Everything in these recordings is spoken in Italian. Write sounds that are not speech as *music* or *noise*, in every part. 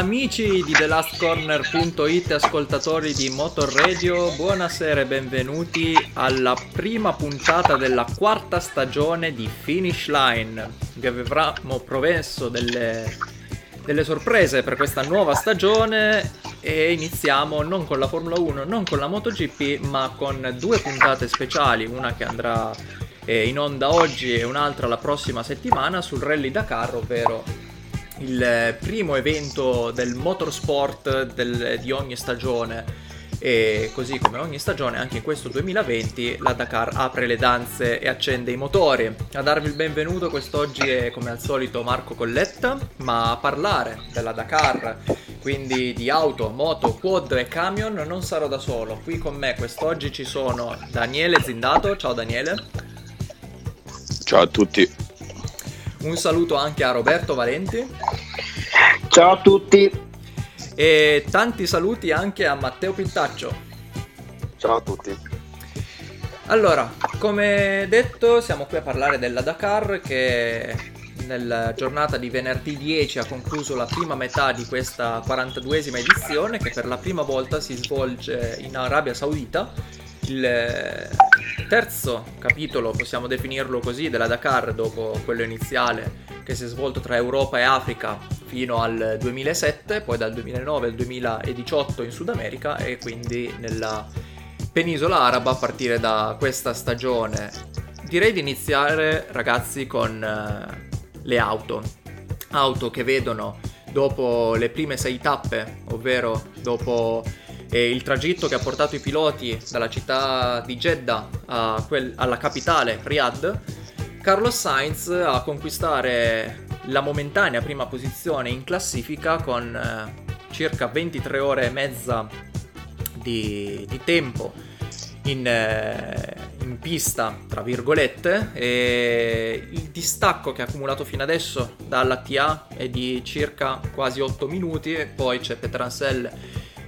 Amici di TheLastCorner.it, ascoltatori di Motor Radio, buonasera e benvenuti alla prima puntata della quarta stagione di Finish Line. Vi avremo promesso delle, delle sorprese per questa nuova stagione e iniziamo non con la Formula 1, non con la MotoGP, ma con due puntate speciali, una che andrà eh, in onda oggi e un'altra la prossima settimana sul Rally Dakar, ovvero il primo evento del motorsport del, di ogni stagione e così come ogni stagione anche in questo 2020 la Dakar apre le danze e accende i motori. A darvi il benvenuto quest'oggi è come al solito Marco Colletta, ma a parlare della Dakar, quindi di auto, moto, quad e camion non sarò da solo. Qui con me quest'oggi ci sono Daniele Zindato, ciao Daniele. Ciao a tutti. Un saluto anche a Roberto Valenti. Ciao a tutti. E tanti saluti anche a Matteo Pittaccio. Ciao a tutti. Allora, come detto, siamo qui a parlare della Dakar che nella giornata di venerdì 10 ha concluso la prima metà di questa 42esima edizione che per la prima volta si svolge in Arabia Saudita. Il terzo capitolo, possiamo definirlo così, della Dakar dopo quello iniziale che si è svolto tra Europa e Africa fino al 2007, poi dal 2009 al 2018 in Sud America e quindi nella penisola araba a partire da questa stagione. Direi di iniziare ragazzi con uh, le auto. Auto che vedono dopo le prime sei tappe, ovvero dopo e il tragitto che ha portato i piloti dalla città di Jeddah quel, alla capitale Riyadh, Carlos Sainz a conquistare la momentanea prima posizione in classifica con eh, circa 23 ore e mezza di, di tempo in, eh, in, pista, tra virgolette, e il distacco che ha accumulato fino adesso dalla TA è di circa quasi 8 minuti, e poi c'è Petransel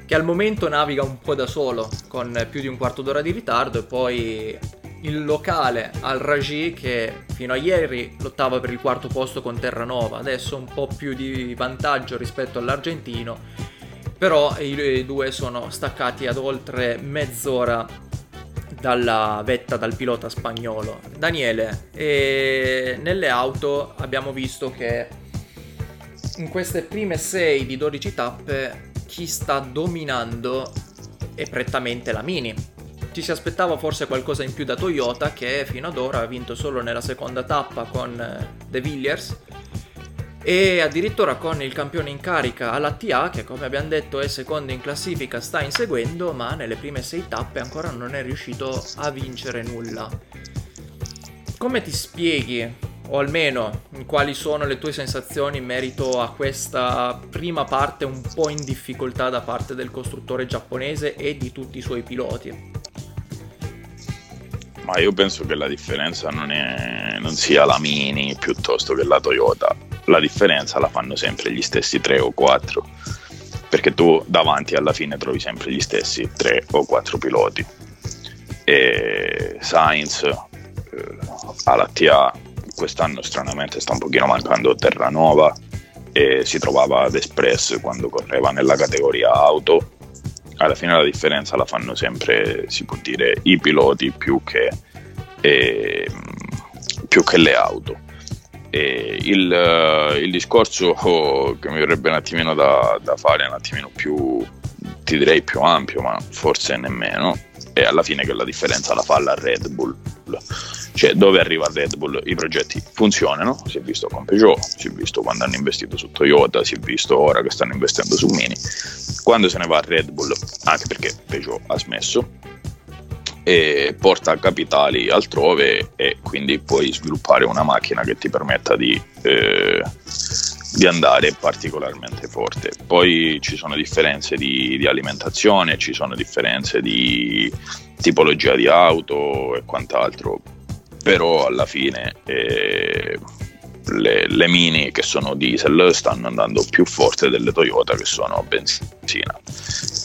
che al momento naviga un po' da solo, con più di un quarto d'ora di ritardo, e poi il locale Al Raji che fino a ieri lottava per il quarto posto con Terranova, adesso un po' più di vantaggio rispetto all'argentino, però i due sono staccati ad oltre mezz'ora dalla vetta dal pilota spagnolo. Daniele, e nelle auto abbiamo visto che in queste prime 6 di 12 tappe chi sta dominando è prettamente la Mini. Ci si aspettava forse qualcosa in più da Toyota che fino ad ora ha vinto solo nella seconda tappa con eh, De Villiers e addirittura con il campione in carica alla TA che come abbiamo detto è secondo in classifica sta inseguendo ma nelle prime sei tappe ancora non è riuscito a vincere nulla. Come ti spieghi o almeno quali sono le tue sensazioni in merito a questa prima parte un po' in difficoltà da parte del costruttore giapponese e di tutti i suoi piloti? Ma io penso che la differenza non, è, non sia la Mini piuttosto che la Toyota, la differenza la fanno sempre gli stessi 3 o 4, perché tu davanti alla fine trovi sempre gli stessi 3 o 4 piloti. E Sainz eh, alla TA quest'anno stranamente sta un pochino mancando Terranova e si trovava ad Express quando correva nella categoria auto. Alla fine la differenza la fanno sempre, si può dire, i piloti più che, eh, più che le auto. Il, il, discorso che mi verrebbe un attimino da, da fare, un attimino più, ti direi più ampio, ma forse nemmeno, è alla fine che la differenza la fa la Red Bull. Cioè dove arriva Red Bull? I progetti funzionano, si è visto con Peugeot, si è visto quando hanno investito su Toyota, si è visto ora che stanno investendo su Mini, quando se ne va Red Bull, anche perché Peugeot ha smesso, e porta capitali altrove e quindi puoi sviluppare una macchina che ti permetta di, eh, di andare particolarmente forte. Poi ci sono differenze di, di alimentazione, ci sono differenze di tipologia di auto e quant'altro però alla fine eh, le, le, mini che sono diesel stanno andando più forte delle Toyota che sono benzina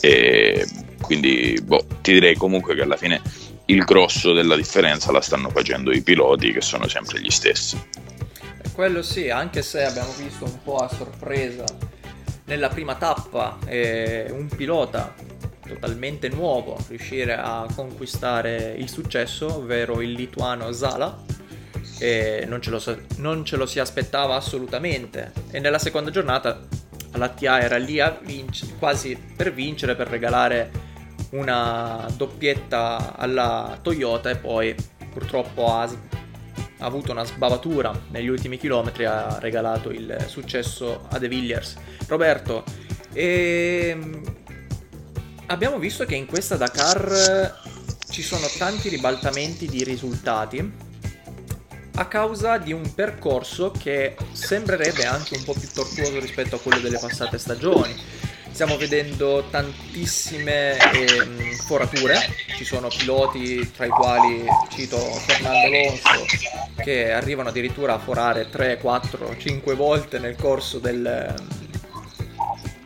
e quindi boh, ti direi comunque che alla fine il grosso della differenza la stanno facendo i piloti che sono sempre gli stessi quello sì anche se abbiamo visto un po' a sorpresa nella prima tappa eh, un pilota totalmente nuovo riuscire a conquistare il successo, ovvero il lituano Zala. E non ce, lo, non ce lo si aspettava assolutamente. E nella seconda giornata la TA era lì vinc- quasi per vincere, per regalare una doppietta alla Toyota e poi purtroppo ha, ha avuto una sbavatura negli ultimi chilometri, ha regalato il successo a De Villiers. Roberto, ehm, abbiamo visto che in questa Dakar ci sono tanti ribaltamenti di risultati a causa di un percorso che sembrerebbe anche un po' più tortuoso rispetto a quello delle passate stagioni. Stiamo vedendo tantissime eh, forature, ci sono piloti tra i quali cito Fernando Alonso che arrivano addirittura a forare 3, 4, 5 volte nel corso del,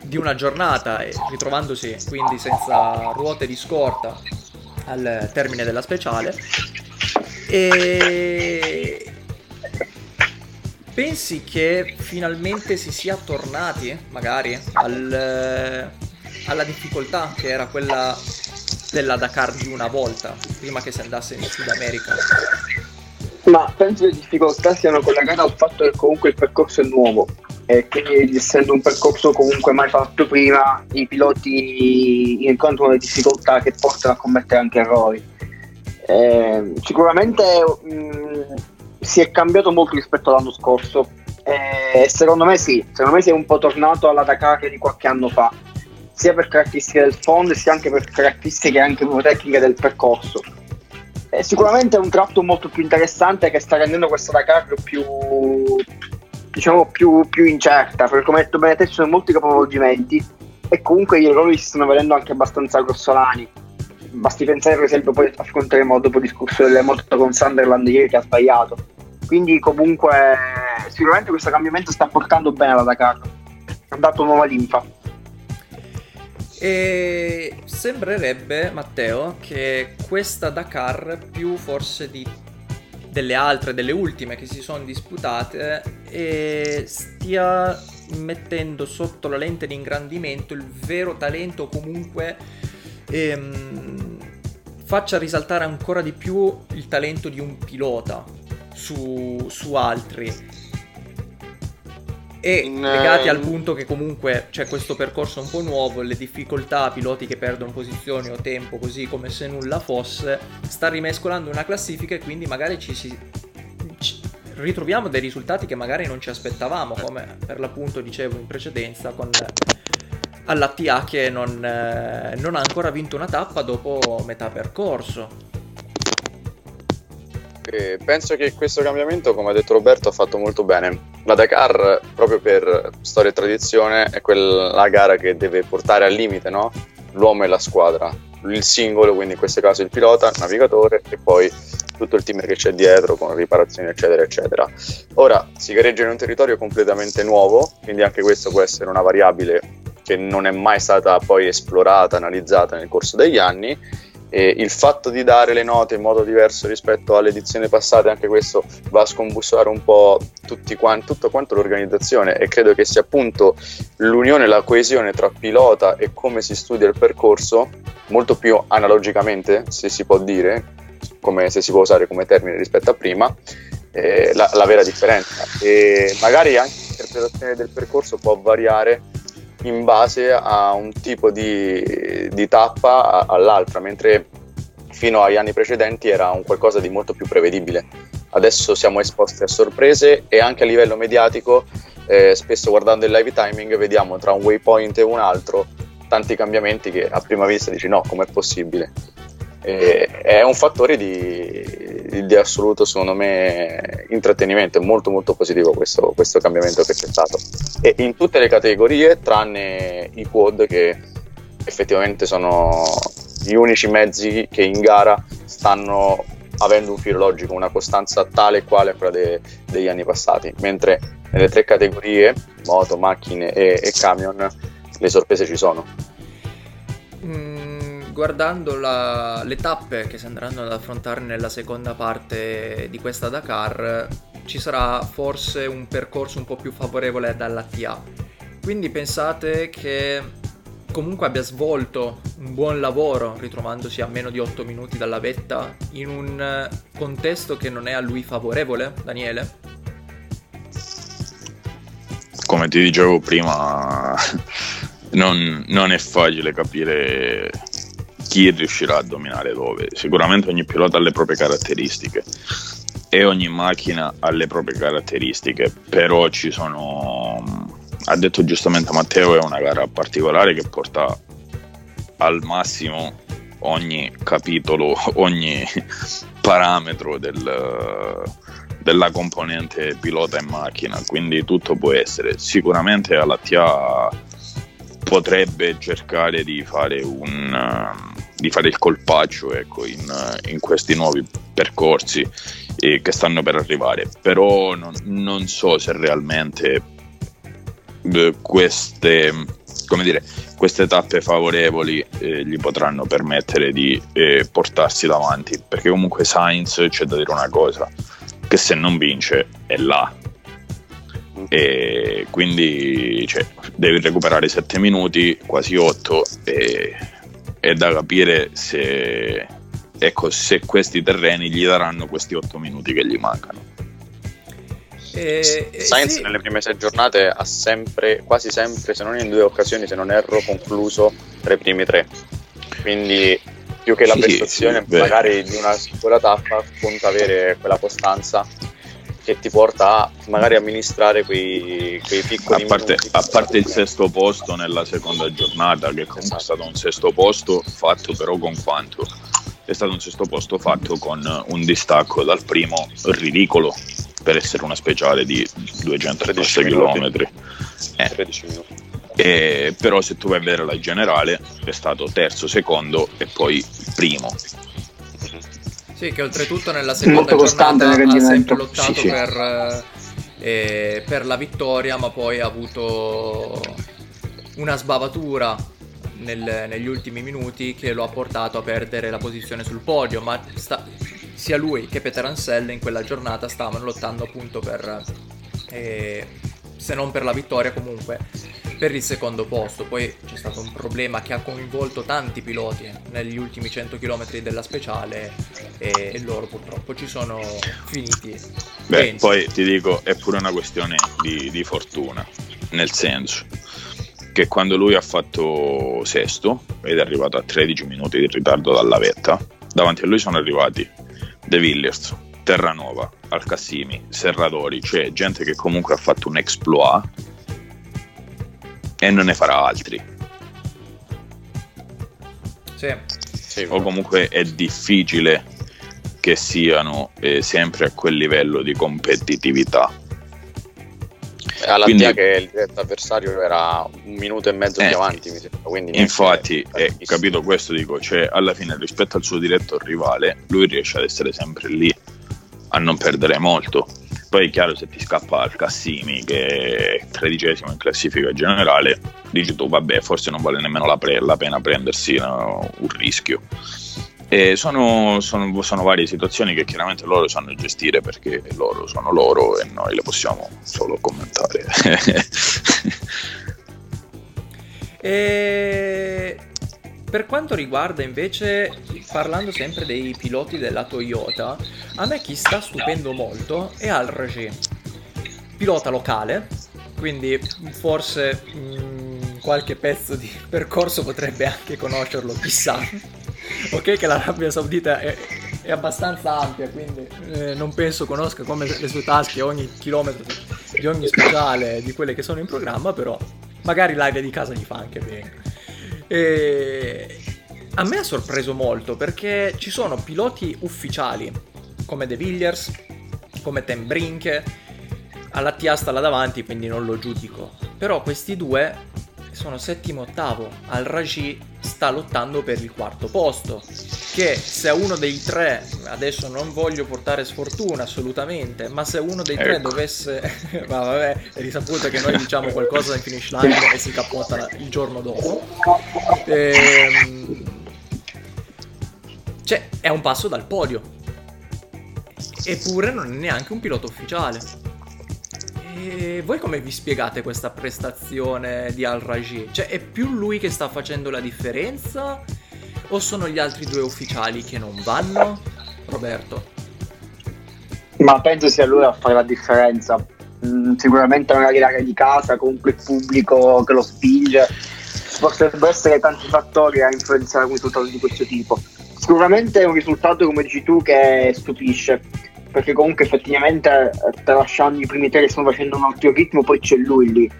di una giornata ritrovandosi quindi senza ruote di scorta al termine della speciale. E pensi che finalmente si sia tornati magari al, alla difficoltà che era quella della Dakar di una volta prima che si andasse in Sud America? Ma penso che le difficoltà siano collegate al fatto che comunque il percorso è nuovo e quindi essendo un percorso comunque mai fatto prima i piloti incontrano le difficoltà che portano a commettere anche errori. Eh, sicuramente mh, mm, si è cambiato molto rispetto all'anno scorso. E secondo me sì, secondo me si è un po' tornato alla Dakar di qualche anno fa sia per caratteristiche del fondo sia anche per caratteristiche anche tecniche del percorso. È sicuramente è un tratto molto più interessante che sta rendendo questa Dakar più diciamo più, più incerta perché come detto bene te ci sono molti capovolgimenti e comunque gli errori si stanno vedendo anche abbastanza grossolani basti pensare per esempio poi affronteremo dopo il discorso delle moto con Sunderland ieri che ha sbagliato. Quindi comunque sicuramente questo cambiamento sta portando bene alla Dakar. Ha dato nuova linfa. E sembrerebbe Matteo che questa Dakar più forse di delle altre, delle ultime che si sono disputate e stia mettendo sotto la lente di ingrandimento il vero talento comunque ehm, faccia risaltare ancora di più il talento di un pilota su, su altri. E in, legati al ehm, punto che comunque c'è questo percorso un po' nuovo, le difficoltà, piloti che perdono posizioni o tempo così come se nulla fosse, sta rimescolando una classifica e quindi magari ci si ritroviamo dei risultati che magari non ci aspettavamo, come per l'appunto dicevo in precedenza con all'ATA che non, eh, non ha ancora vinto una tappa dopo metà percorso. E penso che questo cambiamento, come ha detto Roberto, ha fatto molto bene. La Dakar, proprio per storia e tradizione, è quella gara che deve portare al limite no? l'uomo e la squadra, il singolo, quindi in questo caso il pilota, il navigatore e poi tutto il team che c'è dietro con riparazioni eccetera eccetera. Ora si gareggia in un territorio completamente nuovo, quindi anche questo può essere una variabile che non è mai stata poi esplorata, analizzata nel corso degli anni e il fatto di dare le note in modo diverso rispetto alle edizioni passate, anche questo va a scombussolare un po' quanti, tutto quanto l'organizzazione e credo che sia appunto l'unione, la coesione tra pilota e come si studia il percorso, molto più analogicamente, se si può dire, come se si può usare come termine rispetto a prima, eh, la, la vera differenza. E magari anche l'interpretazione del percorso può variare in base a un tipo di, di tappa all'altra, mentre fino agli anni precedenti era un qualcosa di molto più prevedibile. Adesso siamo esposti a sorprese e anche a livello mediatico, eh, spesso guardando il live timing, vediamo tra un waypoint e un altro tanti cambiamenti che a prima vista dici no, com'è possibile? È un fattore di, di, assoluto, secondo me, intrattenimento. È molto, molto positivo questo, questo, cambiamento che c'è stato. E in tutte le categorie, tranne i quad, che effettivamente sono gli unici mezzi che in gara stanno avendo un filo logico, una costanza tale e quale a quella de, degli anni passati. Mentre nelle tre categorie, moto, macchine e, e camion, le sorprese ci sono. Mm guardando la, le tappe che si andranno ad affrontare nella seconda parte di questa Dakar, ci sarà forse un percorso un po' più favorevole dall'ATA. quindi pensate che comunque abbia svolto un buon lavoro ritrovandosi a meno di 8 minuti dalla vetta in un contesto che non è a lui favorevole, Daniele? Come ti dicevo prima, *laughs* non, non è facile capire chi riuscirà a dominare dove. Sicuramente ogni pilota ha le proprie caratteristiche e ogni macchina ha le proprie caratteristiche, però ci sono, ha detto giustamente Matteo, è una gara particolare che porta al massimo ogni capitolo, ogni parametro del, della componente pilota e macchina, quindi tutto può essere. Sicuramente alla TIA potrebbe cercare di fare, un, di fare il colpaccio ecco, in, in, questi nuovi percorsi eh, che stanno per arrivare, però non, non so se realmente eh, queste, dire, queste tappe favorevoli eh, gli potranno permettere di eh, portarsi davanti, perché comunque Sainz c'è da dire una cosa, che se non vince è là, e quindi cioè, devi recuperare 7 minuti, quasi 8 e è da capire se, ecco, se questi terreni gli daranno questi 8 minuti che gli mancano. E, Sainz sì. nelle prime sei giornate ha sempre, quasi sempre, se non in due occasioni, se non erro, concluso tra i primi tre. Quindi più che la sì, prestazione sì, magari di una singola tappa conta avere quella costanza che ti porta a magari amministrare quei, quei piccoli a parte, a parte il sesto posto nella seconda giornata che comunque esatto. è stato un sesto posto fatto però con quanto? È stato un sesto posto fatto con un distacco dal primo ridicolo per essere una speciale di 213 km eh. 13 minuti. Eh, però se tu vai a vedere la generale è stato terzo, secondo e poi primo sì, che oltretutto nella seconda giornata ha sempre lottato sì, sì. Per, eh, per, la vittoria, ma poi ha avuto una sbavatura nel, negli ultimi minuti che lo ha portato a perdere la posizione sul podio, ma sta, sia lui che Peter Ansel in quella giornata stavano lottando appunto per, eh, se non per la vittoria comunque per il secondo posto. Poi c'è stato un problema che ha coinvolto tanti piloti negli ultimi 100 km della speciale e, loro purtroppo ci sono finiti. Beh, poi ti dico, è pure una questione di, di fortuna, nel senso che quando lui ha fatto sesto ed è arrivato a 13 minuti di ritardo dalla vetta, davanti a lui sono arrivati De Villiers, Terranova, Alcassimi, Serradori, cioè gente che comunque ha fatto un exploit e non ne farà altri. Sì. sì o comunque è difficile che siano eh, sempre a quel livello di competitività. Alla quindi, che il diretto avversario era un minuto e mezzo eh, più avanti, mi sembra. Quindi infatti, eh, capito questo, dico, cioè alla fine rispetto al suo diretto rivale, lui riesce ad essere sempre lì, a non perdere molto. Poi è chiaro se ti scappa al Cassimi che è tredicesimo in classifica generale, dici tu vabbè forse non vale nemmeno la, pre- la pena prendersi no, un rischio. Sono, sono, sono, varie situazioni che chiaramente loro sanno gestire perché loro sono loro e noi le possiamo solo commentare. *laughs* e per quanto riguarda invece, parlando sempre dei piloti della Toyota, a me chi sta stupendo molto è Al Rajé, pilota locale, quindi forse mh, mm, qualche pezzo di *laughs* percorso potrebbe anche conoscerlo, chissà. *laughs* ok che l'Arabia Saudita è, è abbastanza ampia, quindi eh, non penso conosca come le sue tasche ogni chilometro di ogni speciale di quelle che sono in programma, però magari l'aria di casa gli fa anche bene. E a me ha sorpreso molto perché ci sono piloti ufficiali come De Villiers, come Ten Brink, alla TIA sta là davanti quindi non lo giudico. Però questi due sono settimo ottavo, al Raji sta lottando per il quarto posto, che se uno dei tre, adesso non voglio portare sfortuna assolutamente, ma se uno dei ecco. tre dovesse, *laughs* ma vabbè, è risaputo che noi diciamo qualcosa in finish line e si cappotta il giorno dopo, ehm, cioè è un passo dal podio, eppure non è neanche un pilota ufficiale. E voi come vi spiegate questa prestazione di Al-Raji? Cioè, è più lui che sta facendo la differenza o sono gli altri due ufficiali che non vanno? Roberto. Ma penso sia lui a fare la differenza. Mm, sicuramente magari l'area di casa, comunque il pubblico che lo spinge. Potrebbero essere tanti fattori a influenzare un risultato di questo tipo. Sicuramente è un risultato, come dici tu, che stupisce perché comunque effettivamente eh, tralasciando i primi tre che stanno facendo un altro ritmo poi c'è lui lì.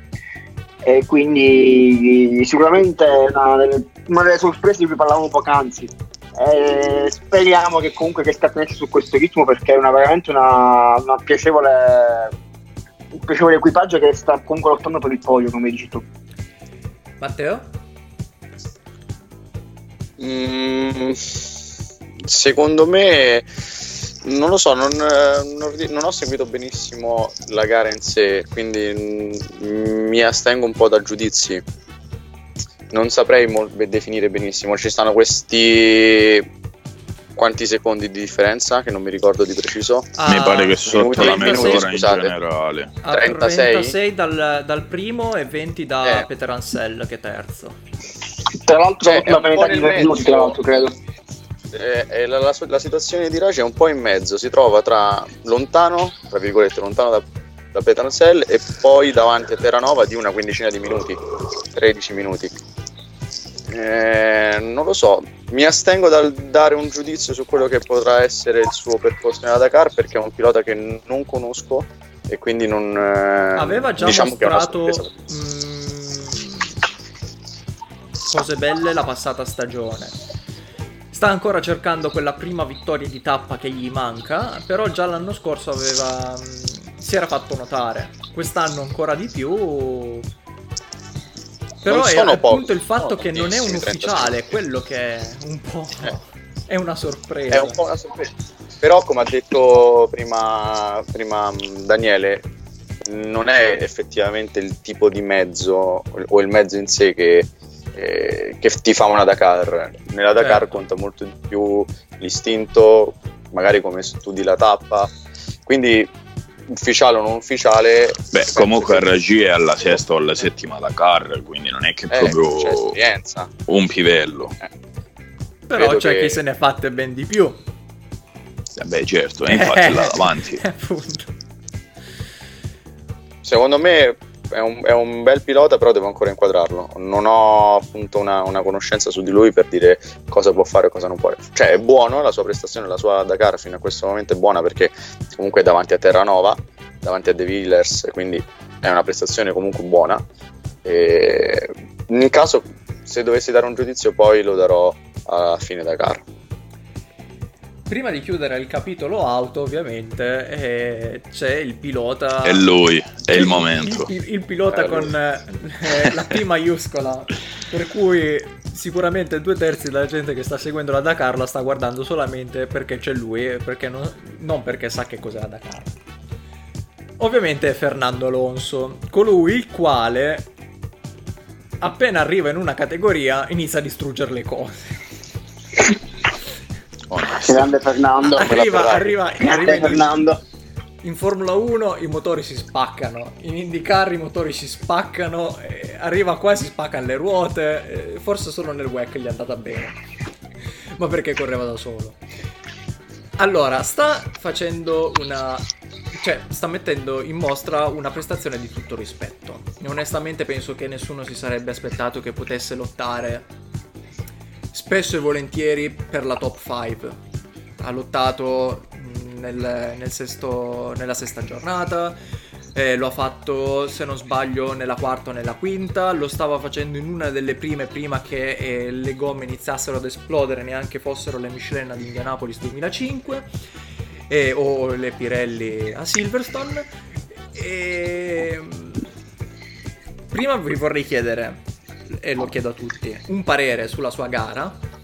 E quindi sicuramente una delle, una delle sorprese di cui parlavamo poc'anzi. E speriamo che comunque che tenere su questo ritmo perché è una, veramente una, una piacevole un piacevole equipaggio che sta comunque lottando per il podio come dici tu. Matteo? Mm, secondo me non lo so, non, non, non, ho seguito benissimo la gara in sé, quindi mm, mi astengo un po' da giudizi. Non saprei mo- definire benissimo. Ci stanno questi quanti secondi di differenza che non mi ricordo di preciso? Ah, mi pare che sotto la mezz'ora in generale. a 36, 36 dal, dal, primo e 20 da eh. Peter Ansel che è terzo. Tra l'altro cioè, la metà di minuti tra l'altro credo eh, la, la, la, situazione di Raci è un po' in mezzo, si trova tra lontano, tra virgolette, lontano da, da Petrancel e poi davanti a Terranova di una quindicina di minuti, 13 minuti. Eh, non lo so, mi astengo dal dare un giudizio su quello che potrà essere il suo percorso nella Dakar perché è un pilota che non conosco e quindi non... Eh, Aveva già diciamo mostrato mh, mm, cose belle la passata stagione sta ancora cercando quella prima vittoria di tappa che gli manca, però già l'anno scorso aveva, mm, si era fatto notare. Quest'anno ancora di più. Però è appunto il fatto che non è un ufficiale, quello che è un po'. Eh. È una sorpresa. È un po' una sorpresa. Però, come ha detto prima, prima mm, Daniele, non è effettivamente il tipo di mezzo o il mezzo in sé che eh, che ti fa una Dakar. Nella Dakar certo. conta molto di più l'istinto, magari come studi la tappa. Quindi ufficiale o non ufficiale. Beh, comunque. RG è alla sesta o alla settima Dakar, quindi non è che è eh, proprio un pivello. Eh. Però Credo c'è che... chi se ne è fatte ben di più. Eh beh, certo, *laughs* infatti là davanti. Secondo me è un, è un, bel pilota, però devo ancora inquadrarlo. Non ho appunto una, una, conoscenza su di lui per dire cosa può fare e cosa non può. Cioè, è buono, la sua prestazione, la sua Dakar fino a questo momento è buona perché comunque è davanti a Terranova, davanti a De Villers, quindi è una prestazione comunque buona. E in caso, se dovessi dare un giudizio, poi lo darò a fine Dakar prima di chiudere il capitolo auto, ovviamente, eh, c'è il pilota. È lui, è il momento. Il, il, il pilota con eh, la P maiuscola. Per cui sicuramente due terzi della gente che sta seguendo la Dakar la sta guardando solamente perché c'è lui, perché non, non perché sa che cos'è la Dakar. Ovviamente è Fernando Alonso, colui il quale appena arriva in una categoria inizia a distruggere le cose. *laughs* Grande Fernando. Arriva, arriva, arriva in, Fernando. In Formula 1 i motori si spaccano, in IndyCar i motori si spaccano, arriva qua e si spaccano le ruote, forse solo nel WEC gli è andata bene, *laughs* ma perché correva da solo. Allora, sta facendo una... cioè, sta mettendo in mostra una prestazione di tutto rispetto. Onestamente penso che nessuno si sarebbe aspettato che potesse lottare spesso e volentieri per la top 5 ha lottato nel, nel sesto, nella sesta giornata, eh, lo ha fatto se non sbaglio nella quarta o nella quinta, lo stava facendo in una delle prime prima che eh, le gomme iniziassero ad esplodere, neanche fossero le Michelin ad Indianapolis 2005 eh, o le Pirelli a Silverstone. E... Prima vi vorrei chiedere, e lo chiedo a tutti, un parere sulla sua gara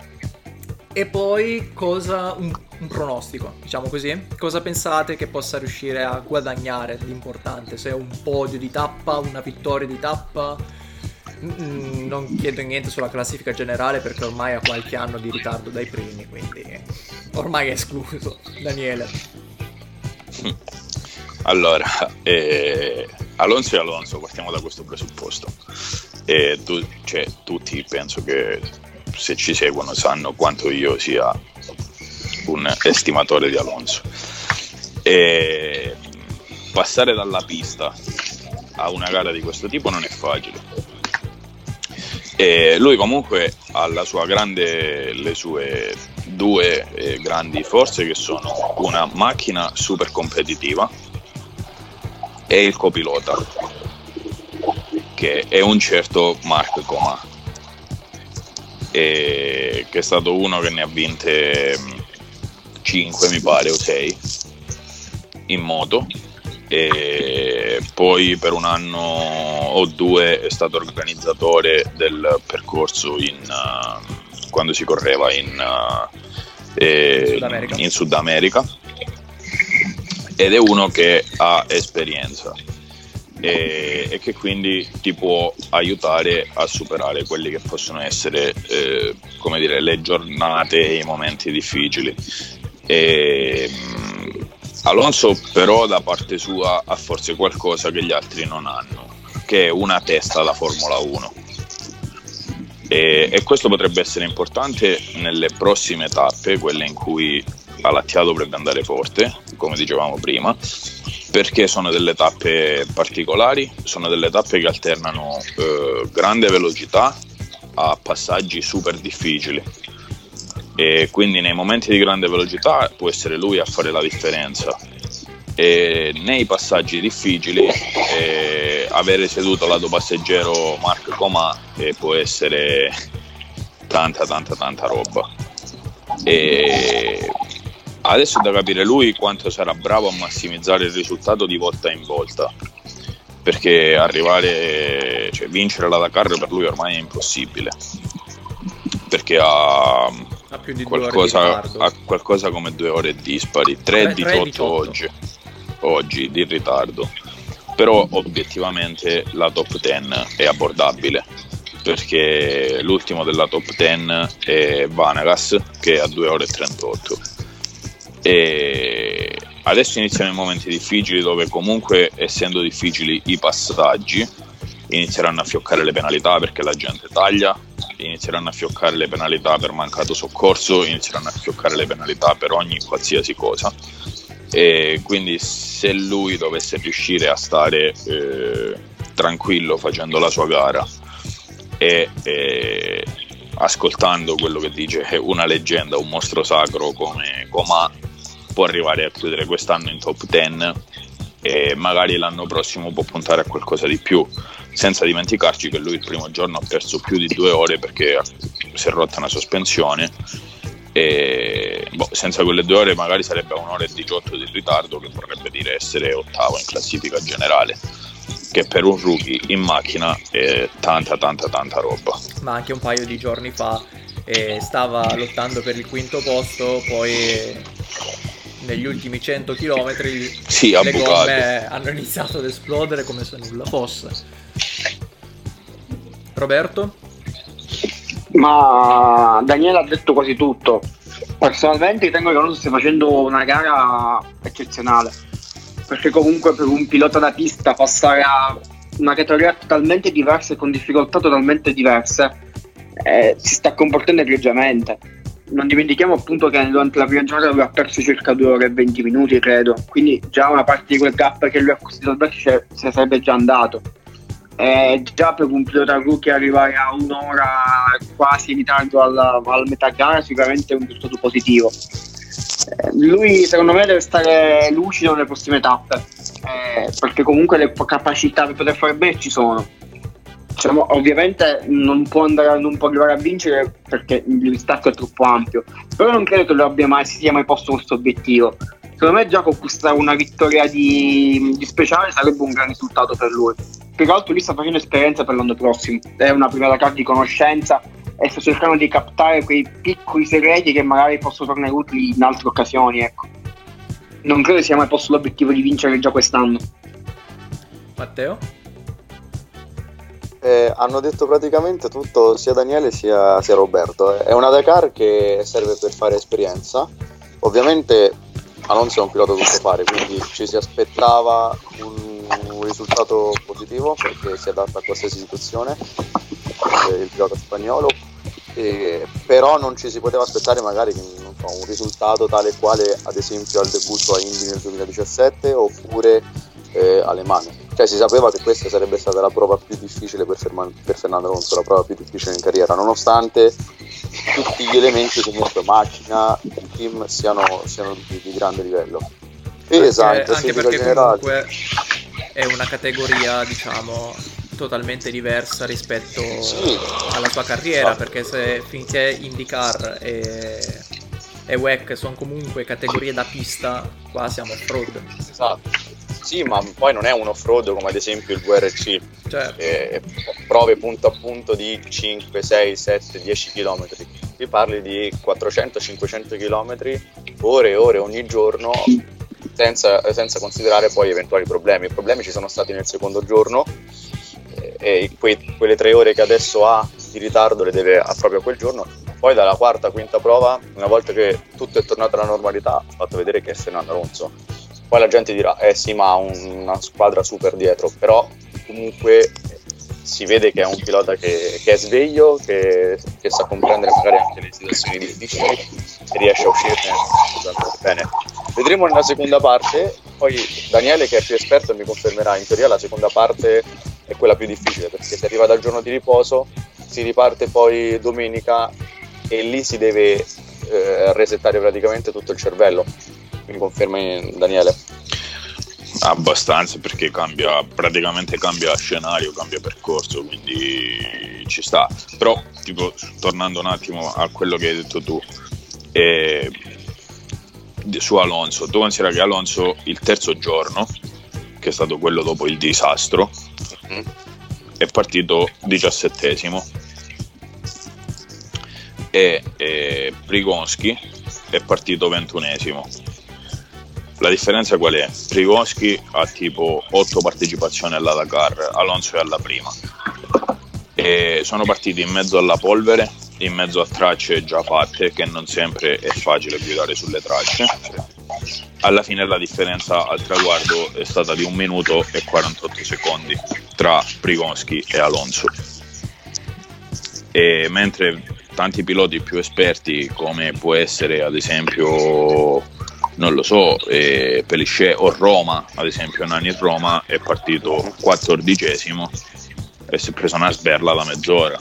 e poi cosa un, un, pronostico, diciamo così. Cosa pensate che possa riuscire a guadagnare di importante? Se un podio di tappa, una vittoria di tappa? Mm, non chiedo niente sulla classifica generale perché ormai ha qualche anno di ritardo dai primi, quindi ormai è escluso. Daniele. Allora, eh, Alonso e Alonso, partiamo da questo presupposto. E tu, cioè, tutti penso che se ci seguono sanno quanto io sia un estimatore di Alonso. E passare dalla pista a una gara di questo tipo non è facile. E lui comunque ha grande, le sue due eh, grandi forze che sono una macchina super competitiva e il copilota che è un certo Mark Coma che è stato uno che ne ha vinte 5 mm, mi pare o 6 in moto. E poi per un anno o due è stato organizzatore del percorso in, uh, quando si correva in, uh, eh, Sud in Sud America. Ed è uno che ha esperienza e, e, che quindi ti può aiutare a superare quelli che possono essere eh, come dire, le giornate e i momenti difficili. E, mh, Alonso però da parte sua ha forse qualcosa che gli altri non hanno, che è una testa alla Formula 1. E, e questo potrebbe essere importante nelle prossime tappe, quelle in cui Alattia dovrebbe andare forte, come dicevamo prima, perché sono delle tappe particolari, sono delle tappe che alternano eh, grande velocità a passaggi super difficili. E quindi nei momenti di grande velocità può essere lui a fare la differenza. E nei passaggi difficili eh, avere seduto lato passeggero Mark Coma eh, può essere tanta tanta tanta roba. E Adesso è da capire lui quanto sarà bravo a massimizzare il risultato di volta in volta. Perché arrivare, cioè vincere la Dakar per lui ormai è impossibile. Perché ha, ha, qualcosa, ha qualcosa, come due ore dispari, 3-18 oggi, oggi di ritardo. Però obiettivamente la top 10 è abbordabile perché l'ultimo della top 10 è Vanegas che ha 2 ore e 38 e adesso iniziano i momenti difficili dove comunque essendo difficili i passaggi inizieranno a fioccare le penalità perché la gente taglia, inizieranno a fioccare le penalità per mancato soccorso, inizieranno a fioccare le penalità per ogni qualsiasi cosa. E quindi se lui dovesse riuscire a stare eh, tranquillo facendo la sua gara e, e ascoltando quello che dice una leggenda, un mostro sacro come Coma può arrivare a chiudere quest'anno in top 10 e magari l'anno prossimo può puntare a qualcosa di più. Senza dimenticarci che lui il primo giorno ha perso più di due ore perché si è rotta una sospensione e boh, senza quelle due ore magari sarebbe un'ora e 18 di ritardo che vorrebbe dire essere ottavo in classifica generale che per un rookie in macchina è tanta tanta tanta roba. Ma anche un paio di giorni fa eh, stava lottando per il quinto posto poi negli ultimi 100 km sì, le gomme hanno iniziato ad esplodere come se nulla fosse. Roberto? Ma Daniele ha detto quasi tutto. Personalmente ritengo che Alonso stia facendo una gara eccezionale. Perché comunque per un pilota da pista passare a una categoria totalmente diversa e con difficoltà totalmente diverse eh, si sta comportando egregiamente non dimentichiamo appunto che durante la prima giornata lui ha perso circa 2 ore e 20 minuti credo. Quindi già una parte di quel gap che lui ha costruito al back se sarebbe già andato. Eh, già per un pilota rookie arrivare a un'ora quasi in ritardo alla, alla metà gara sicuramente è un risultato positivo. Eh, lui secondo me deve stare lucido nelle prossime tappe eh, perché comunque le capacità per poter fare bene ci sono diciamo, ovviamente non può, andare, non può arrivare a vincere perché il distacco è troppo ampio, però non credo che lo abbia mai, si sia mai posto questo obiettivo. Secondo me già conquistare una vittoria di, di speciale sarebbe un gran risultato per lui. Più che altro lui sta facendo esperienza per l'anno prossimo, è una prima carta di conoscenza e sta cercando di captare quei piccoli segreti che magari possono tornare utili in altre occasioni. Ecco. Non credo sia mai posto l'obiettivo di vincere già quest'anno. Matteo? Eh, hanno detto praticamente tutto sia Daniele sia, sia Roberto. È una Dakar che serve per fare esperienza. Ovviamente Alonso è un pilota tutto fare, quindi ci si aspettava un, un risultato positivo perché si adatta a qualsiasi situazione, il pilota spagnolo, e, però non ci si poteva aspettare magari so, un risultato tale quale ad esempio al debutto a Indy nel 2017 oppure eh, alle mani. Cioè si sapeva che questa sarebbe stata la prova più difficile per, Ferman- per Fernando Alonso, la prova più difficile in carriera, nonostante tutti gli elementi comunque macchina, il team siano, siano di, di, grande livello. Anche, anche perché generale. comunque è una categoria diciamo totalmente diversa rispetto sì. alla sua carriera, esatto. perché se finché IndyCar e, e WEC sono comunque categorie da pista, qua siamo off-road. Esatto sì, ma poi non è un off-road come ad esempio il VRC, certo. eh, prove punto a punto di 5, 6, 7, 10 km. Qui parli di 400-500 km, ore e ore ogni giorno, senza, senza, considerare poi eventuali problemi. I problemi ci sono stati nel secondo giorno eh, e quei, quelle tre ore che adesso ha di ritardo le deve a proprio a quel giorno. Poi dalla quarta, quinta prova, una volta che tutto è tornato alla normalità, ha fatto vedere che è Fernando Alonso poi la gente dirà, eh sì, ma ha una squadra super dietro, però comunque si vede che è un pilota che, che è sveglio, che, che, sa comprendere magari anche le situazioni difficili e riesce a uscirne bene. Vedremo nella seconda parte, poi Daniele che è più esperto mi confermerà, in teoria la seconda parte è quella più difficile perché si arriva dal giorno di riposo, si riparte poi domenica e lì si deve eh, resettare praticamente tutto il cervello mi confermi Daniele? Abbastanza perché cambia, praticamente cambia scenario, cambia percorso, quindi ci sta. Però, tipo, tornando un attimo a quello che hai detto tu, eh, su Alonso, tu considera che Alonso il terzo giorno, che è stato quello dopo il disastro, mm-hmm. è partito diciassettesimo e, e Prigonski è partito ventunesimo la differenza qual è? Prigoschi ha tipo 8 partecipazioni alla Dakar, Alonso è alla prima. E sono partiti in mezzo alla polvere, in mezzo a tracce già fatte, che non sempre è facile guidare sulle tracce. Alla fine la differenza al traguardo è stata di 1 minuto e 48 secondi tra Prigoschi e Alonso. E mentre tanti piloti più esperti, come può essere ad esempio non lo so, eh, Pellichet o Roma, ad esempio Nani Roma è partito quattordicesimo e si è preso una sberla da mezz'ora.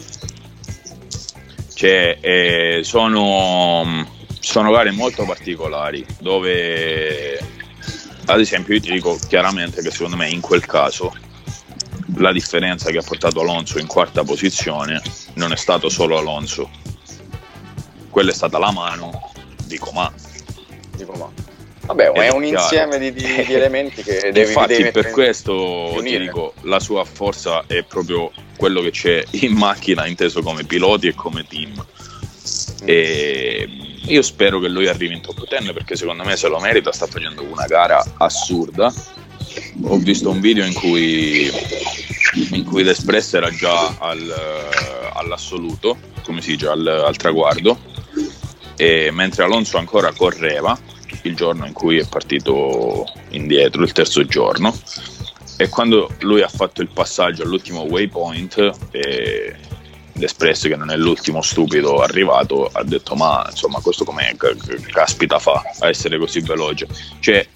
Cioè, eh, sono, sono gare molto particolari dove, ad esempio, io ti dico chiaramente che secondo me in quel caso la differenza che ha portato Alonso in quarta posizione non è stato solo Alonso, quella è stata la mano di Comà. Di Comà. Vabbè, è un insieme di, di, di, *laughs* elementi che devi Infatti, devi per questo ti dico, la sua forza è proprio quello che c'è in macchina, inteso come piloti e come team. Mm. E io spero che lui arrivi in top 10 perché secondo me se lo merita, sta facendo una gara assurda. Ho visto un video in cui, in cui l'Espress era già al, all'assoluto, come si dice, al, al traguardo, e mentre Alonso ancora correva il giorno in cui è partito indietro, il terzo giorno. E quando lui ha fatto il passaggio all'ultimo waypoint, eh, l'Espress, che non è l'ultimo stupido arrivato, ha detto: Ma insomma, questo come caspita fa a essere così veloce? Cioè,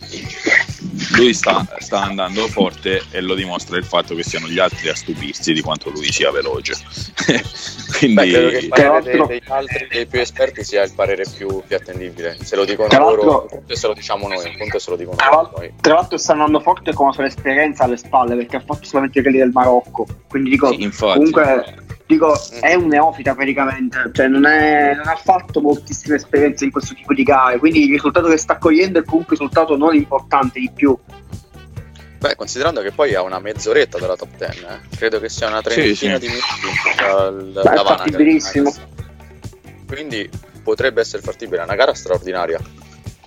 lui sta, sta, andando forte e lo dimostra il fatto che siano gli altri a stupirsi di quanto lui sia veloce. *laughs* Quindi... Beh, credo che il parere dei, degli altri, dei più esperti, sia il parere più, più attendibile. Se lo dicono loro, punto se lo diciamo noi, un punto se lo dicono tra noi. Tra l'altro sta andando forte con la sua esperienza alle spalle, perché ha fatto solamente quelli del Marocco. Quindi dico, sì, infatti, comunque dico, è un neofita praticamente, cioè non, è, non, ha fatto moltissime esperienze in questo tipo di gare, quindi il risultato che sta cogliendo è comunque un risultato non importante di più. Beh, considerando che poi ha una mezz'oretta dalla top 10, eh? credo che sia una trentina sì, sì. di minuti dal, da Vanaga. Quindi potrebbe essere fattibile, è una gara straordinaria.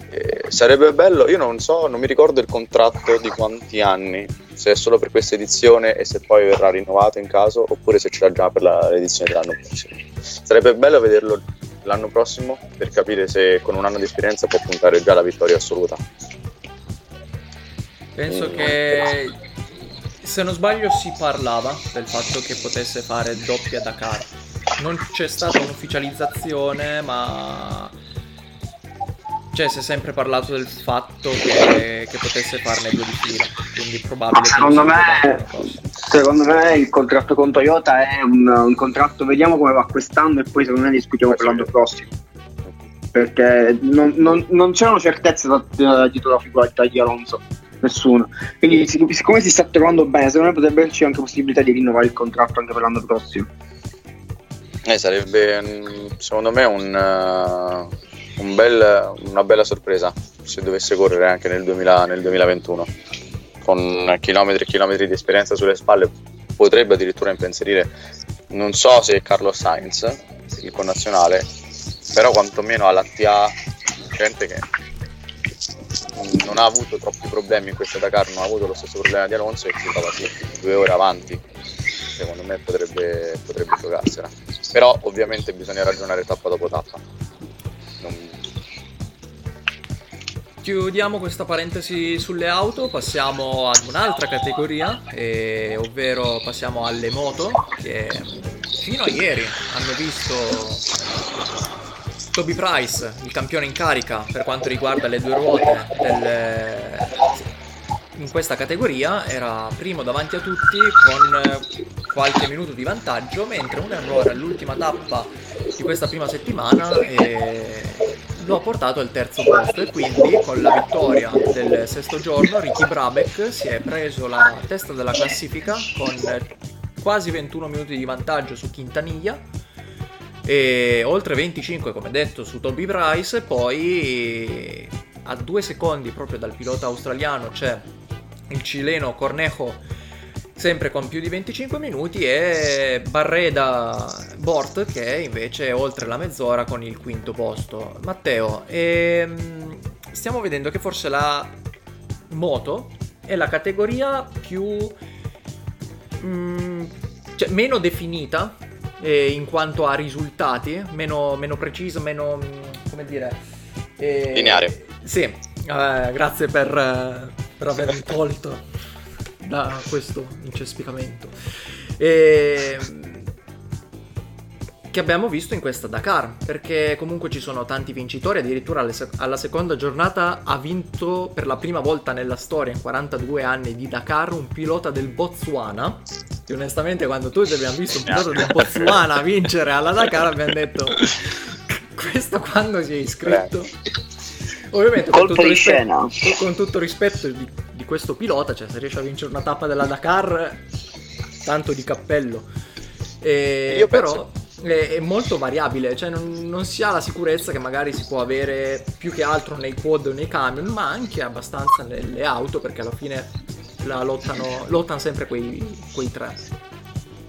Eh, sarebbe bello, io non so, non mi ricordo il contratto di quanti anni, se è solo per questa edizione e se poi verrà rinnovato in caso, oppure se ce l'ha già per la, l'edizione dell'anno prossimo. Sarebbe bello vederlo l'anno prossimo per capire se con un anno di esperienza può puntare già alla vittoria assoluta. Penso che se non sbaglio si parlava del fatto che potesse fare doppia Dakar. Non c'è stata un'ufficializzazione, ma cioè si è sempre parlato del fatto che, che potesse farne due di fila, quindi probabile secondo me, secondo me il contratto con Toyota è un, un, contratto, vediamo come va quest'anno e poi secondo me discutiamo per l'anno prossimo. Perché non, non, non c'erano certezze dietro la figura di Alonso, nessuno. Quindi siccome si sta trovando bene, secondo me potrebbe esserci anche possibilità di rinnovare il contratto anche per l'anno prossimo. Eh, sarebbe secondo me un, un bel, una bella sorpresa se dovesse correre anche nel, 2000, nel 2021 con chilometri e chilometri di esperienza sulle spalle potrebbe addirittura impensierire. Non so se Carlos Sainz il connazionale però quantomeno all'ATA gente che non ha avuto troppi problemi in questa Dakar non ha avuto lo stesso problema di Alonso e trova sì, due ore avanti. Secondo me potrebbe, potrebbe giocarsela. Però ovviamente bisogna ragionare tappa dopo tappa Chiudiamo questa parentesi sulle auto, passiamo ad un'altra categoria, eh, ovvero passiamo alle moto, che fino a ieri hanno visto Toby Price, il campione in carica per quanto riguarda le due ruote del, in questa categoria, era primo davanti a tutti con qualche minuto di vantaggio, mentre un errore all'ultima tappa di questa prima settimana eh, lo ha portato al terzo posto e quindi con la vittoria del sesto giorno Ricky Brabeck si è preso la testa della classifica con quasi 21 minuti di vantaggio su Quintanilla e oltre 25 come detto su Toby Price. E poi a due secondi proprio dal pilota australiano c'è il cileno Cornejo sempre con più di 25 minuti e Barreda Bort che invece è oltre la mezz'ora con il quinto posto. Matteo, ehm, stiamo vedendo che forse la moto è la categoria più... Mm, cioè, meno definita eh, in quanto a risultati, meno, meno precisa, meno... Mm, come dire... Eh, Lineare. Sì, eh, grazie per, per avermi tolto da questo incespicamento. E che abbiamo visto in questa Dakar, perché comunque ci sono tanti vincitori, addirittura alla seconda giornata ha vinto per la prima volta nella storia, in 42 anni di Dakar, un pilota del Botswana, che onestamente quando tu abbiamo visto un pilota del Botswana vincere alla Dakar abbiamo detto, questo quando si è iscritto? Ovviamente con tutto, rispetto, con tutto rispetto di di questo pilota, cioè se riesce a vincere una tappa della Dakar, tanto di cappello. E, però è, è, molto variabile, cioè non, non, si ha la sicurezza che magari si può avere più che altro nei quad o nei camion, ma anche abbastanza nelle auto, perché alla fine la lottano, lottano sempre quei, quei tre.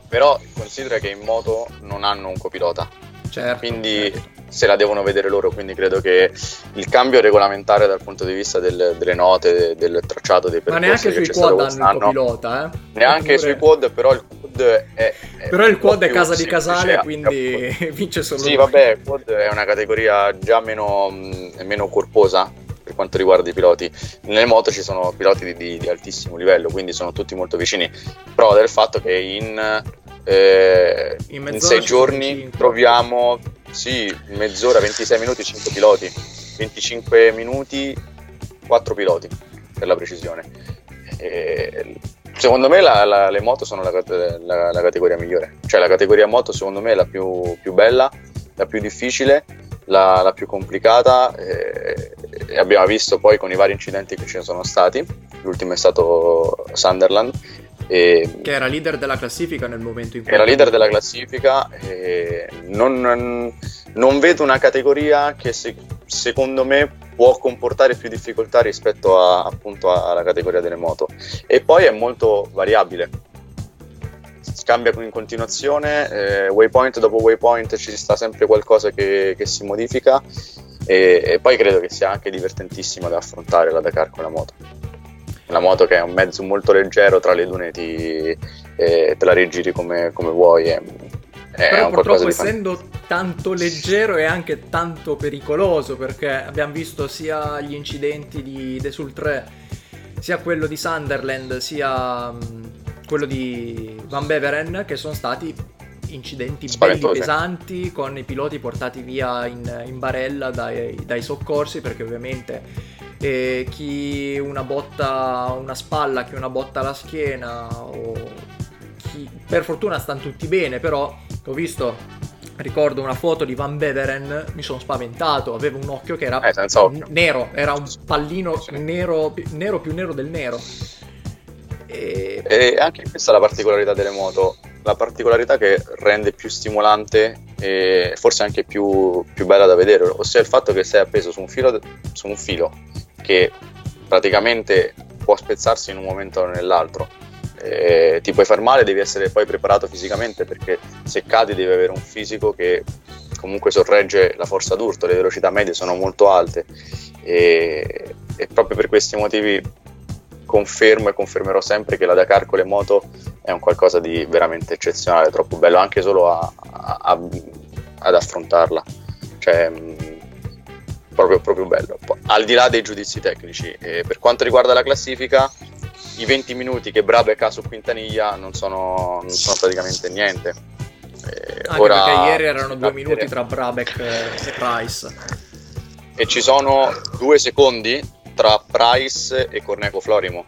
Però considera che in moto non hanno un copilota. Certo, quindi certo se la devono vedere loro, quindi credo che il cambio regolamentare dal punto di vista del, delle note, del tracciato dei percorsi Ma neanche sui quad hanno il pilota, eh? Neanche Oppure... sui quad, però il quad è... è però il quad è casa di Casale, quindi *laughs* vince solo Sì, lui. vabbè, il quad è una categoria già meno, meno corposa, per quanto riguarda i piloti. Nelle moto ci sono piloti di, di, di, altissimo livello, quindi sono tutti molto vicini. Prova del fatto che in, eh, in, in sei giorni troviamo sì, mezz'ora, 26 minuti, 5 piloti. 25 minuti, 4 piloti, per la precisione. E, secondo me la, la, le moto sono la, la, la, categoria migliore. Cioè la categoria moto secondo me è la più, più bella, la più difficile, la, più complicata. E, e abbiamo visto poi con i vari incidenti che ci sono stati. L'ultimo è stato Sunderland e che era leader della classifica nel momento in cui... Era leader della classifica e non, non, vedo una categoria che se, secondo me può comportare più difficoltà rispetto a, appunto alla categoria delle moto. E poi è molto variabile. Cambia in continuazione, eh, waypoint dopo waypoint ci sta sempre qualcosa che, che si modifica e, e poi credo che sia anche divertentissimo da affrontare la Dakar con la moto una moto che è un mezzo molto leggero tra le dune ti, eh, te la rigiri come, come vuoi è, è però purtroppo essendo fan... tanto leggero è anche tanto pericoloso perché abbiamo visto sia gli incidenti di The Sul 3 sia quello di Sunderland sia um, quello di Van Beveren che sono stati incidenti belli pesanti con i piloti portati via in, in barella dai, dai, soccorsi perché ovviamente eh, chi una botta una spalla, chi una botta alla schiena o chi, per fortuna stanno tutti bene però ho visto ricordo una foto di Van Beveren, mi sono spaventato, aveva un occhio che era eh, nero, era un pallino nero, nero più nero del nero. E... e anche questa è la particolarità delle moto, la particolarità che rende più stimolante e forse anche più, più bella da vedere, ossia il fatto che sei appeso su un filo, su un filo che praticamente può spezzarsi in un momento o nell'altro. Eh, ti puoi far male, devi essere poi preparato fisicamente perché se cadi devi avere un fisico che comunque sorregge la forza d'urto, le velocità medie sono molto alte. E, e proprio per questi motivi confermo e confermerò sempre che la Dakar con le moto è un qualcosa di veramente eccezionale, troppo bello anche solo a, a, a, ad affrontarla. Cioè, proprio, proprio bello. Al di là dei giudizi tecnici, eh, per quanto riguarda la classifica, i 20 minuti che Brabec ha su Quintaniglia non sono, non sono praticamente niente. Eh, Anche ora, perché ieri erano due minuti tra Brabec e Price. E ci sono due secondi tra Price e Corneco Florimo.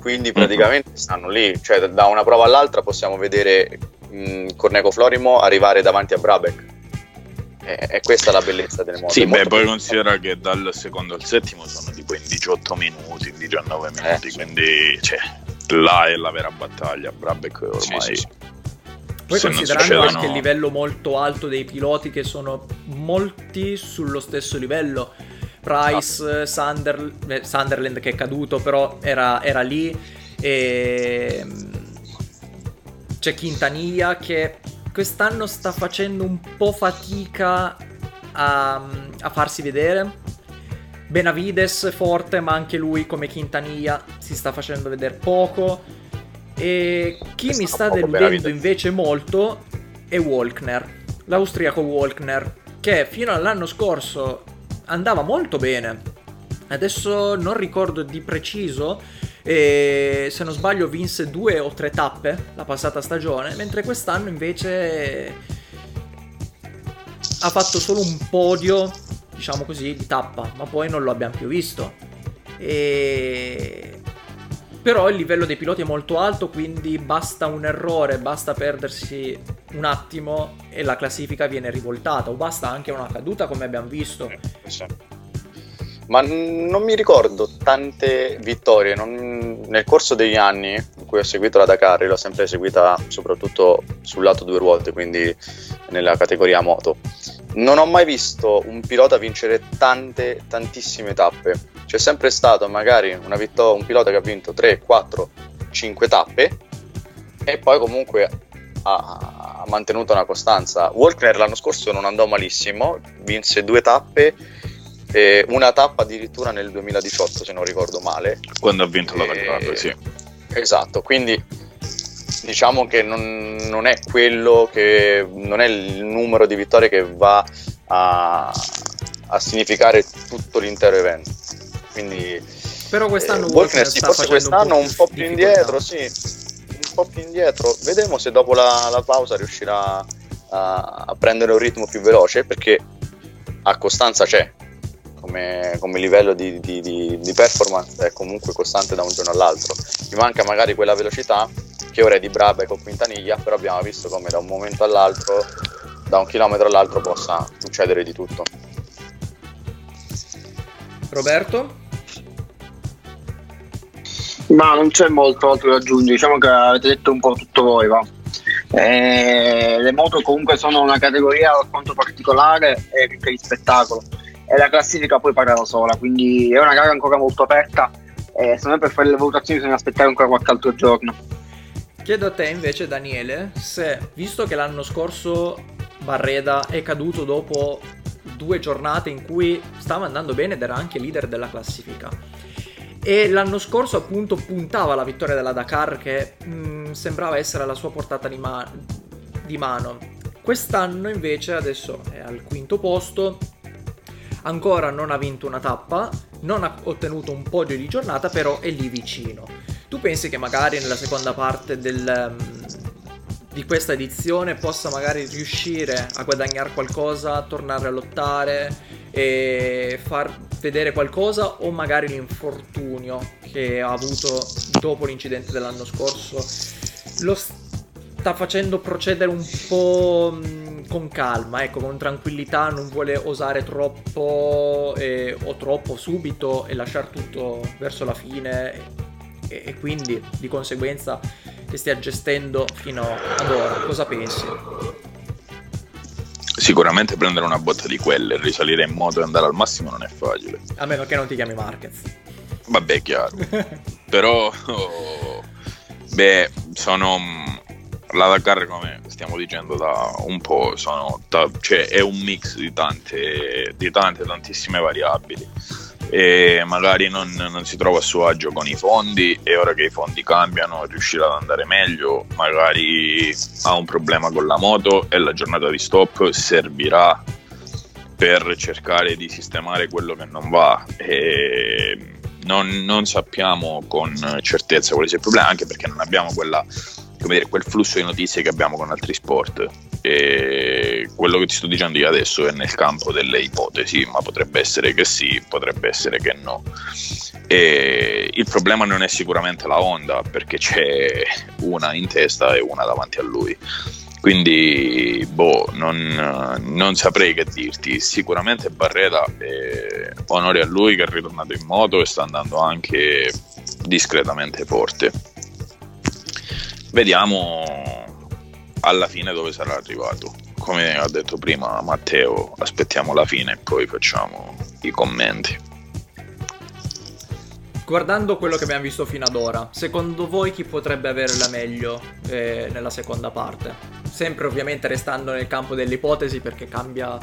Quindi praticamente mm-hmm. stanno lì, cioè da una prova all'altra possiamo vedere mh, Corneco Florimo arrivare davanti a Brabec è, questa la bellezza delle moto. Sì, beh, poi considera che dal secondo al settimo sono tipo in 18 minuti, in 19 eh, minuti, eh, quindi cioè, là è la vera battaglia. Brabec ormai. Sì, sì, Poi considerando anche il livello molto alto dei piloti che sono molti sullo stesso livello. Price. Sunder, eh, Sunderland che è caduto però era, era lì e ehm, c'è Quintanilla che quest'anno sta facendo un po' fatica a, a farsi vedere. Benavides forte, ma anche lui come Quintanilla si sta facendo vedere poco. E chi mi sta deludendo invece molto è Walkner, l'austriaco Walkner, che fino all'anno scorso andava molto bene. Adesso non ricordo di preciso, e se non sbaglio vinse due o tre tappe la passata stagione, mentre quest'anno invece ha fatto solo un podio, diciamo così, di tappa, ma poi non lo abbiamo più visto. E... Però il livello dei piloti è molto alto, quindi basta un errore, basta perdersi un attimo e la classifica viene rivoltata, o basta anche una caduta come abbiamo visto. Sì ma non mi ricordo tante vittorie. Non... Nel corso degli anni in cui ho seguito la Dakar, l'ho sempre seguita soprattutto sul lato due ruote, quindi nella categoria moto. Non ho mai visto un pilota vincere tante, tantissime tappe. C'è sempre stato magari vittor- un pilota che ha vinto 3, 4, 5 tappe e poi comunque ha, ha mantenuto una costanza. Walkner l'anno scorso non andò malissimo, vinse due tappe eh, una tappa addirittura nel 2018 se non ricordo male quando ha vinto la eh, sì esatto quindi diciamo che non, non, è quello che non è il numero di vittorie che va a, a significare tutto l'intero evento. Quindi però quest'anno eh, Walker sì, forse quest'anno un po' più indietro sì un po' più indietro. Vedremo se dopo la, la pausa riuscirà a, a prendere un ritmo più veloce perché a Costanza c'è come, come livello di, di, di, di, performance è comunque costante da un giorno all'altro. Gli manca magari quella velocità che ora è di Brabe con Quintaniglia, però abbiamo visto come da un momento all'altro, da un chilometro all'altro possa succedere di tutto. Roberto? Ma non c'è molto altro da aggiungere, diciamo che avete detto un po' tutto voi, va. Eh, le moto comunque sono una categoria alquanto particolare e ricca di spettacolo e la classifica poi parla da sola, quindi è una gara ancora molto aperta e secondo me per fare le valutazioni bisogna aspettare ancora qualche altro giorno. Chiedo a te invece Daniele se, visto che l'anno scorso Barreda è caduto dopo due giornate in cui stava andando bene ed era anche leader della classifica, e l'anno scorso appunto puntava alla vittoria della Dakar che mh, mm, sembrava essere alla sua portata di, ma- di mano. Quest'anno invece adesso è al quinto posto, ancora non ha vinto una tappa, non ha ottenuto un podio di giornata, però è lì vicino. Tu pensi che magari nella seconda parte del, um, di questa edizione possa magari riuscire a guadagnare qualcosa, tornare a lottare e far vedere qualcosa o magari l'infortunio che ha avuto dopo l'incidente dell'anno scorso lo sta facendo procedere un po' con calma, ecco, con tranquillità, non vuole osare troppo eh, o troppo subito e lasciare tutto verso la fine e, e quindi di conseguenza che stia gestendo fino ad ora. Cosa pensi? Sicuramente prendere una botta di quelle, risalire in moto e andare al massimo non è facile. A meno che non ti chiami Marquez. Vabbè, chiaro. *laughs* Però, oh, beh, sono la Dakar come stiamo dicendo da un po' sono, cioè, è un mix di tante, di tante tantissime variabili. E magari non, non, si trova a suo agio con i fondi e ora che i fondi cambiano riuscirà ad andare meglio, magari ha un problema con la moto e la giornata di stop servirà per cercare di sistemare quello che non va. E non, non sappiamo con certezza quale sia il problema anche perché non abbiamo quella, dire, quel flusso di notizie che abbiamo con altri sport e quello che ti sto dicendo io adesso è nel campo delle ipotesi, ma potrebbe essere che sì, potrebbe essere che no. E il problema non è sicuramente la Honda, perché c'è una in testa e una davanti a lui. Quindi, boh, non, non saprei che dirti. Sicuramente Barreta, eh, onore a lui che è ritornato in moto e sta andando anche discretamente forte. Vediamo alla fine dove sarà arrivato. Come ha detto prima Matteo, aspettiamo la fine e poi facciamo i commenti. Guardando quello che abbiamo visto fino ad ora, secondo voi chi potrebbe avere la meglio eh, nella seconda parte? Sempre ovviamente restando nel campo delle ipotesi perché cambia,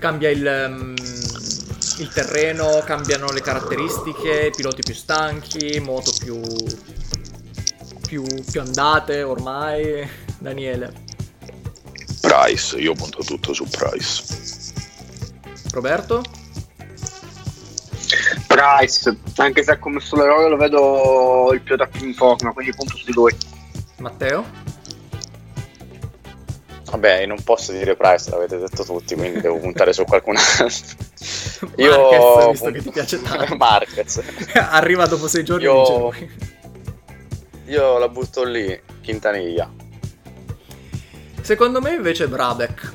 cambia il, um, il terreno, cambiano le caratteristiche, piloti più stanchi, moto più, più, più andate ormai. Daniele. Price, io punto tutto su Price. Roberto? Price, anche se ha commesso l'errore lo vedo il pilota più in forma, quindi punto su di lui. Matteo? Vabbè, non posso dire Price, l'avete detto tutti, quindi devo puntare su qualcun *laughs* altro. Io Marquez, visto che ti piace tanto. *laughs* Marquez. Arriva dopo sei giorni io... Io la butto lì, Quintaniglia. Secondo me invece Brabec.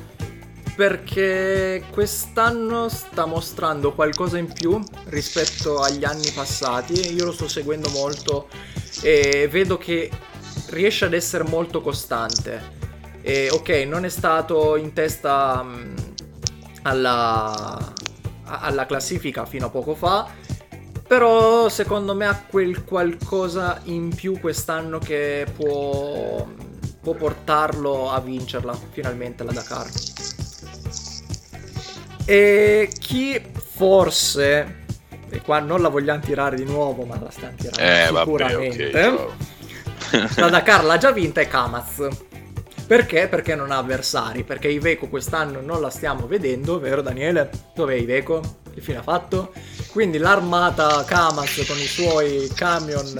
Perché quest'anno sta mostrando qualcosa in più rispetto agli anni passati. Io lo sto seguendo molto e vedo che riesce ad essere molto costante. E, ok, non è stato in testa um, alla, alla classifica fino a poco fa, però secondo me ha quel qualcosa in più quest'anno che può può portarlo a vincerla finalmente la Dakar. E chi forse, e qua non la vogliamo tirare di nuovo, ma la stiamo tirando eh, sicuramente. Vabbè, okay, la Dakar *laughs* l'ha già vinta è Kamaz. Perché? Perché non ha avversari, perché Iveco quest'anno non la stiamo vedendo, vero Daniele? Dov'è Iveco? Che fine ha fatto? Quindi l'armata Kamaz con i suoi camion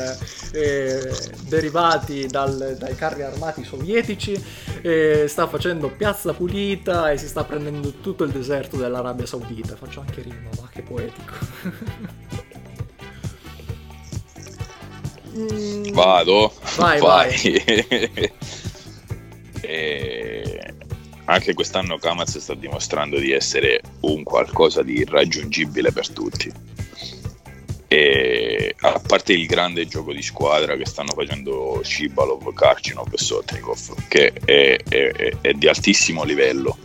eh, derivati dal, dai carri armati sovietici eh, sta facendo piazza pulita e si sta prendendo tutto il deserto dell'Arabia Saudita. Faccio anche rima, va che poetico. mm. Vado. Vai, vai. vai. *laughs* e anche quest'anno Kamaz sta dimostrando di essere un qualcosa di irraggiungibile per tutti. E a parte il grande gioco di squadra che stanno facendo Shibalov, Karchinov e Sotnikov, che è, è, è di altissimo livello.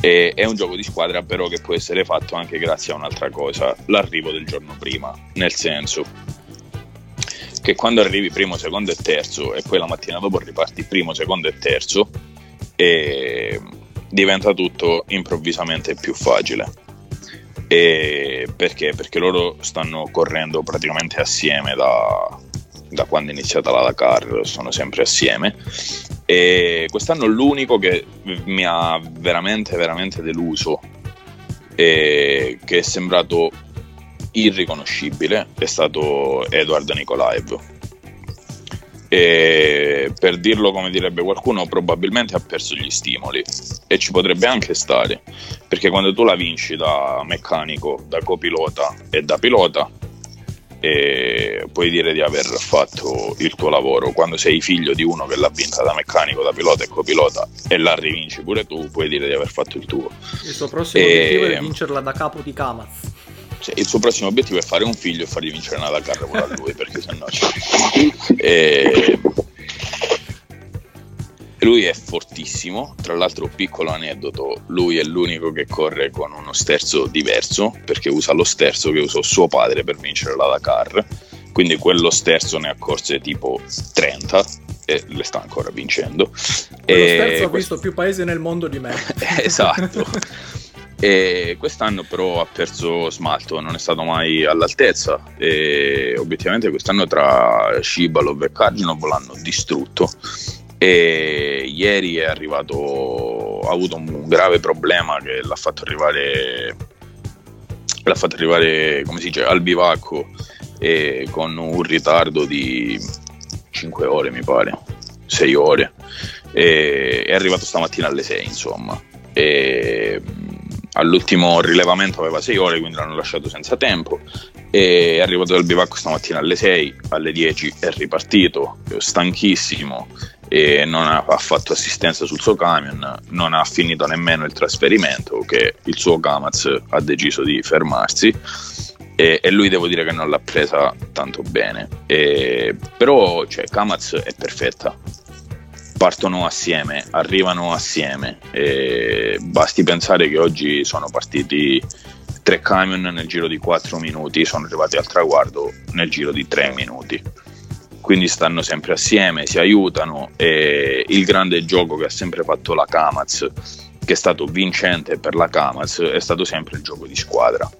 E, è un gioco di squadra però che può essere fatto anche grazie a un'altra cosa, l'arrivo del giorno prima, nel senso che quando arrivi primo, secondo e terzo e poi la mattina dopo riparti primo, secondo e terzo, e diventa tutto improvvisamente più facile. E perché? Perché loro stanno correndo praticamente assieme da, da quando è iniziata la Dakar, sono sempre assieme. E quest'anno l'unico che mi ha veramente, veramente deluso e che è sembrato irriconoscibile è stato Edward Nikolaev. E per dirlo come direbbe qualcuno, probabilmente ha perso gli stimoli e ci potrebbe anche stare, perché quando tu la vinci da meccanico, da copilota e da pilota, e puoi dire di aver fatto il tuo lavoro. Quando sei figlio di uno che l'ha vinta da meccanico, da pilota e copilota e la rivinci pure tu, puoi dire di aver fatto il tuo. Il suo prossimo e... obiettivo è vincerla da capo di Kamaz. Cioè, il suo prossimo obiettivo è fare un figlio e fargli vincere una Dakar a lui, perché sennò c'è. *laughs* E... Lui è fortissimo, tra l'altro piccolo aneddoto, lui è l'unico che corre con uno sterzo diverso perché usa lo sterzo che usò suo padre per vincere la Dakar, quindi quello sterzo ne ha corse tipo 30 e le sta ancora vincendo. Quello e sterzo ha visto più paesi nel mondo di me. *laughs* esatto. *laughs* E quest'anno però ha perso smalto, non è stato mai all'altezza. E obiettivamente quest'anno tra Shibalov e Karginov l'hanno distrutto. E ieri è arrivato ha avuto un grave problema che l'ha fatto arrivare l'ha fatto arrivare come si dice al bivacco e con un ritardo di 5 ore mi pare 6 ore. E è arrivato stamattina alle 6 insomma. E all'ultimo rilevamento aveva 6 ore quindi l'hanno lasciato senza tempo. E è arrivato dal bivacco stamattina alle 6 alle 10 è ripartito stanchissimo e non ha, ha, fatto assistenza sul suo camion, non ha finito nemmeno il trasferimento che il suo Kamaz ha deciso di fermarsi. E, e lui devo dire che non l'ha presa tanto bene, e, però cioè, Kamaz è perfetta, partono assieme, arrivano assieme e basti pensare che oggi sono partiti tre camion nel giro di 4 minuti, sono arrivati al traguardo nel giro di 3 minuti quindi stanno sempre assieme, si aiutano e il grande gioco che ha sempre fatto la Kamaz, che è stato vincente per la Kamaz, è stato sempre il gioco di squadra.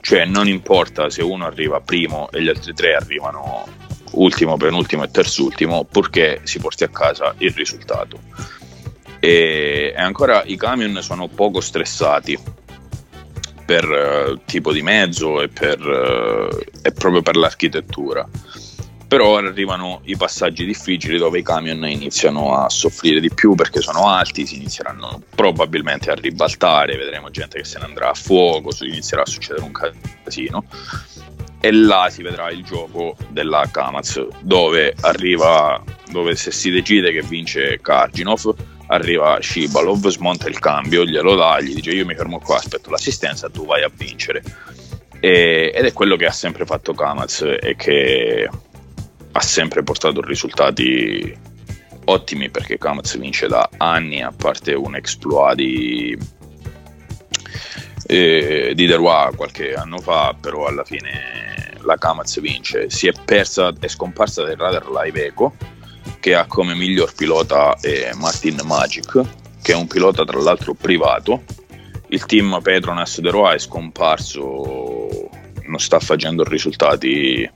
Cioè non importa se uno arriva primo e gli altri tre arrivano ultimo, penultimo e terzultimo, purché si porti a casa il risultato. E, ancora i camion sono poco stressati per uh, tipo di mezzo e, per, uh, e proprio per l'architettura però arrivano i passaggi difficili dove i camion iniziano a soffrire di più perché sono alti, si inizieranno probabilmente a ribaltare, vedremo gente che se ne andrà a fuoco, inizierà a succedere un casino e là si vedrà il gioco della Kamaz dove arriva dove se si decide che vince Karginov arriva Shibalov, smonta il cambio, glielo dà, gli dice io mi fermo qua, aspetto l'assistenza, tu vai a vincere. E, ed è quello che ha sempre fatto Kamaz e che ha sempre portato risultati ottimi perché Kamaz vince da anni, a parte un exploit di, eh, di Deroy qualche anno fa, però alla fine la Kamaz vince. Si è persa, è scomparsa dal radar Live Eco, che ha come miglior pilota eh, Martin Magic, che è un pilota tra l'altro privato. Il team Petronas Deroy è scomparso, non sta facendo risultati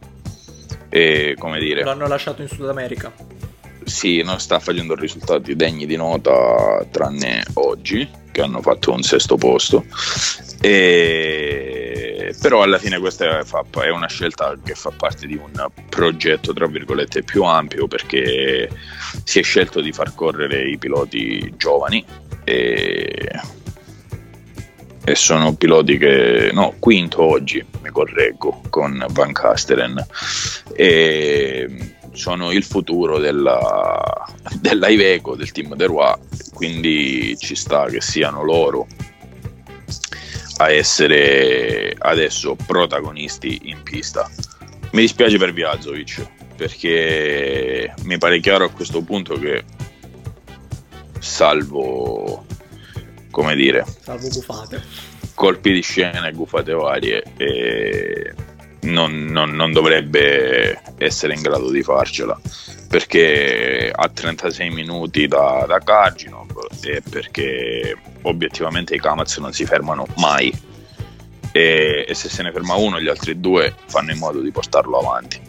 e come dire... L'hanno lasciato in Sud America. Sì, non sta facendo risultati degni di nota tranne oggi, che hanno fatto un sesto posto. E... Però alla fine questa è una scelta che fa parte di un progetto, tra virgolette, più ampio perché si è scelto di far correre i piloti giovani e e sono piloti che no, quinto oggi mi correggo con Van Casteren e sono il futuro della, della Iveco del team De Roy quindi ci sta che siano loro a essere adesso protagonisti in pista. Mi dispiace per Viazovic perché mi pare chiaro a questo punto che salvo come dire, salvo gufate, colpi di scena e gufate varie, e non, non, non, dovrebbe essere in grado di farcela perché ha 36 minuti da, da Kaginov e perché obiettivamente i Kamaz non si fermano mai e, e, se se ne ferma uno gli altri due fanno in modo di portarlo avanti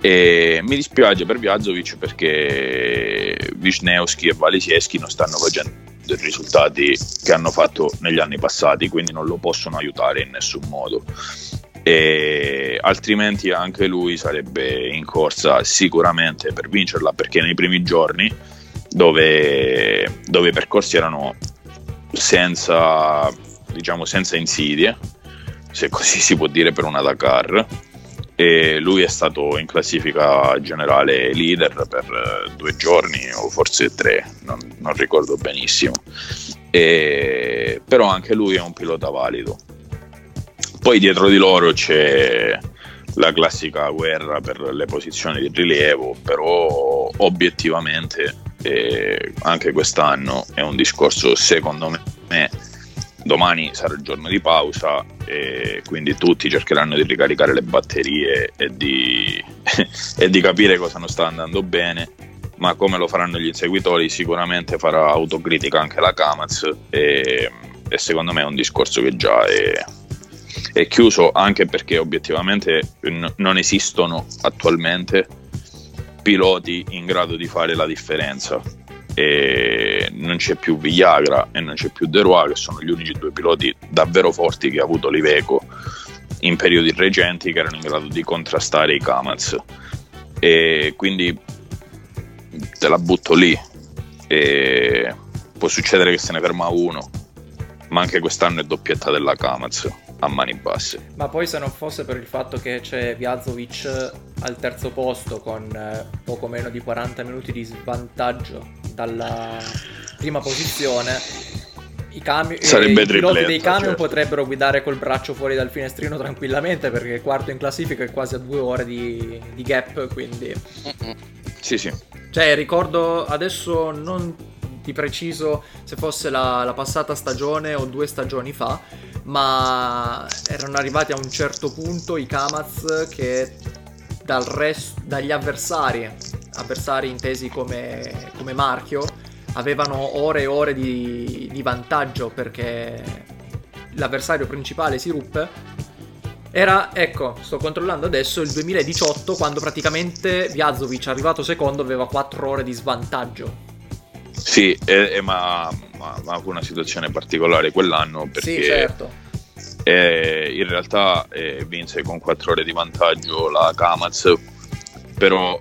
e mi dispiace per Viazovic perché Wisniewski e Valisieschi non stanno facendo i risultati che hanno fatto negli anni passati, quindi non lo possono aiutare in nessun modo. E altrimenti anche lui sarebbe in corsa sicuramente per vincerla perché nei primi giorni dove, dove i percorsi erano senza, diciamo, senza insidie, se così si può dire per una Dakar, e lui è stato in classifica generale leader per due giorni o forse tre, non, non ricordo benissimo. E, però anche lui è un pilota valido. Poi dietro di loro c'è la classica guerra per le posizioni di rilievo, però obiettivamente eh, anche quest'anno è un discorso secondo me domani sarà il giorno di pausa e quindi tutti cercheranno di ricaricare le batterie e di, *laughs* e di capire cosa non sta andando bene ma come lo faranno gli inseguitori sicuramente farà autocritica anche la Kamaz e, e secondo me è un discorso che già è, è chiuso anche perché obiettivamente n- non esistono attualmente piloti in grado di fare la differenza. E non c'è più Villagra e non c'è più De Roy che sono gli unici due piloti davvero forti che ha avuto l'Iveco in periodi recenti che erano in grado di contrastare i Kamaz. E quindi te la butto lì. E può succedere che se ne ferma uno ma anche quest'anno è doppietta della Kamaz a mani basse. Ma poi se non fosse per il fatto che c'è Vyazovic al terzo posto con eh, poco meno di 40 minuti di svantaggio dalla prima posizione, i, cami- Sarebbe i piloti dei camion certo. potrebbero guidare col braccio fuori dal finestrino tranquillamente perché il quarto in classifica è quasi a due ore di, di gap, quindi... Sì, sì. Cioè, ricordo adesso non di preciso se fosse la, la passata stagione o due stagioni fa, ma erano arrivati a un certo punto i Kamaz che dal rest- dagli avversari, avversari intesi come, come marchio, avevano ore e ore di, di vantaggio perché l'avversario principale si ruppe. Era, ecco, sto controllando adesso il 2018 quando praticamente Vyazovic arrivato secondo aveva 4 ore di svantaggio. Sì, eh, eh, ma, ma, ma una situazione particolare quell'anno perché Sì, certo. Eh, in realtà eh, vinse con 4 ore di vantaggio la Kamaz, però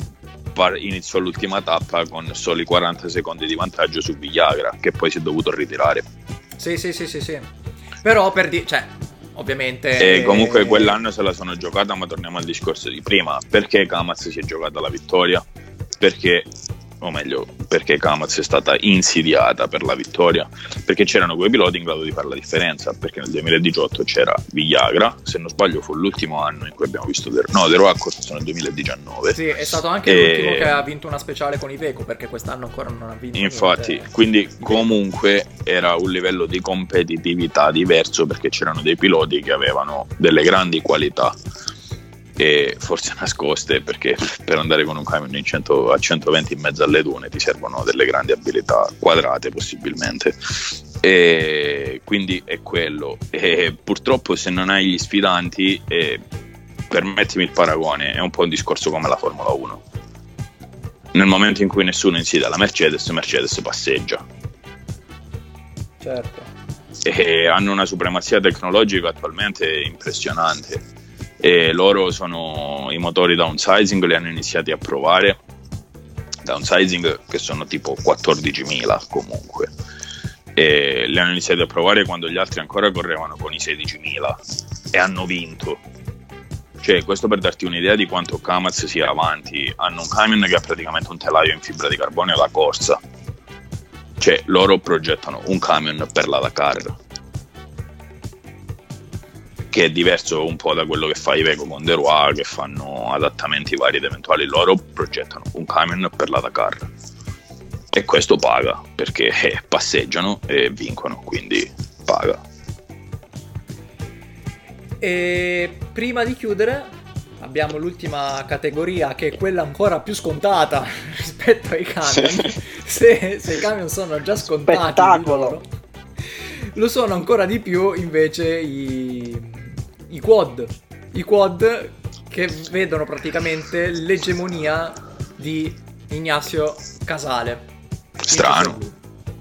iniziò l'ultima tappa con soli 40 secondi di vantaggio su Villagra, che poi si è dovuto ritirare. Sì, sì, sì, sì, sì. Però per dire, cioè, ovviamente... E comunque quell'anno se la sono giocata, ma torniamo al discorso di prima. Perché Kamaz si è giocata la vittoria? Perché, o meglio, perché Kamaz è stata insidiata per la vittoria? Perché c'erano quei piloti in grado di fare la differenza. Perché nel 2018 c'era Villagra, se non sbaglio fu l'ultimo anno in cui abbiamo visto... De- no, De Roacco sono nel 2019. Sì, è stato anche E- l'ultimo che ha vinto una speciale con Iveco perché quest'anno ancora non ha vinto. Infatti, niente. quindi comunque era un livello di competitività diverso perché c'erano dei piloti che avevano delle grandi qualità e forse *laughs* nascoste perché per andare con un camion in 100 a 120 in mezzo alle dune ti servono delle grandi abilità quadrate possibilmente. E quindi è quello. E purtroppo se non hai gli sfidanti eh, permettimi il paragone è un po' un discorso come la Formula 1 nel momento in cui nessuno insidia la Mercedes Mercedes passeggia. Certo. e hanno una supremazia tecnologica attualmente impressionante e loro sono i motori downsizing li hanno iniziati a provare. Downsizing che sono tipo 14.000 comunque. E li hanno iniziati a provare quando gli altri ancora correvano con i 16.000 e hanno vinto. Cioè questo per darti un'idea di quanto Kamaz sia avanti. Hanno un camion che ha praticamente un telaio in fibra di carbonio da corsa. Cioè loro progettano un camion per la Dakar che è diverso un po' da quello che fa Iveco con De Roy che fanno adattamenti vari ed eventuali loro progettano un camion per la Dakar e questo paga perché eh, passeggiano e vincono quindi paga E prima di chiudere abbiamo l'ultima categoria che è quella ancora più scontata *laughs* rispetto ai camion. *laughs* Se, se i camion sono già scontati, Spettacolo. loro, lo sono ancora di più invece i, i quad. I quad che vedono praticamente l'egemonia di Ignazio Casale. strano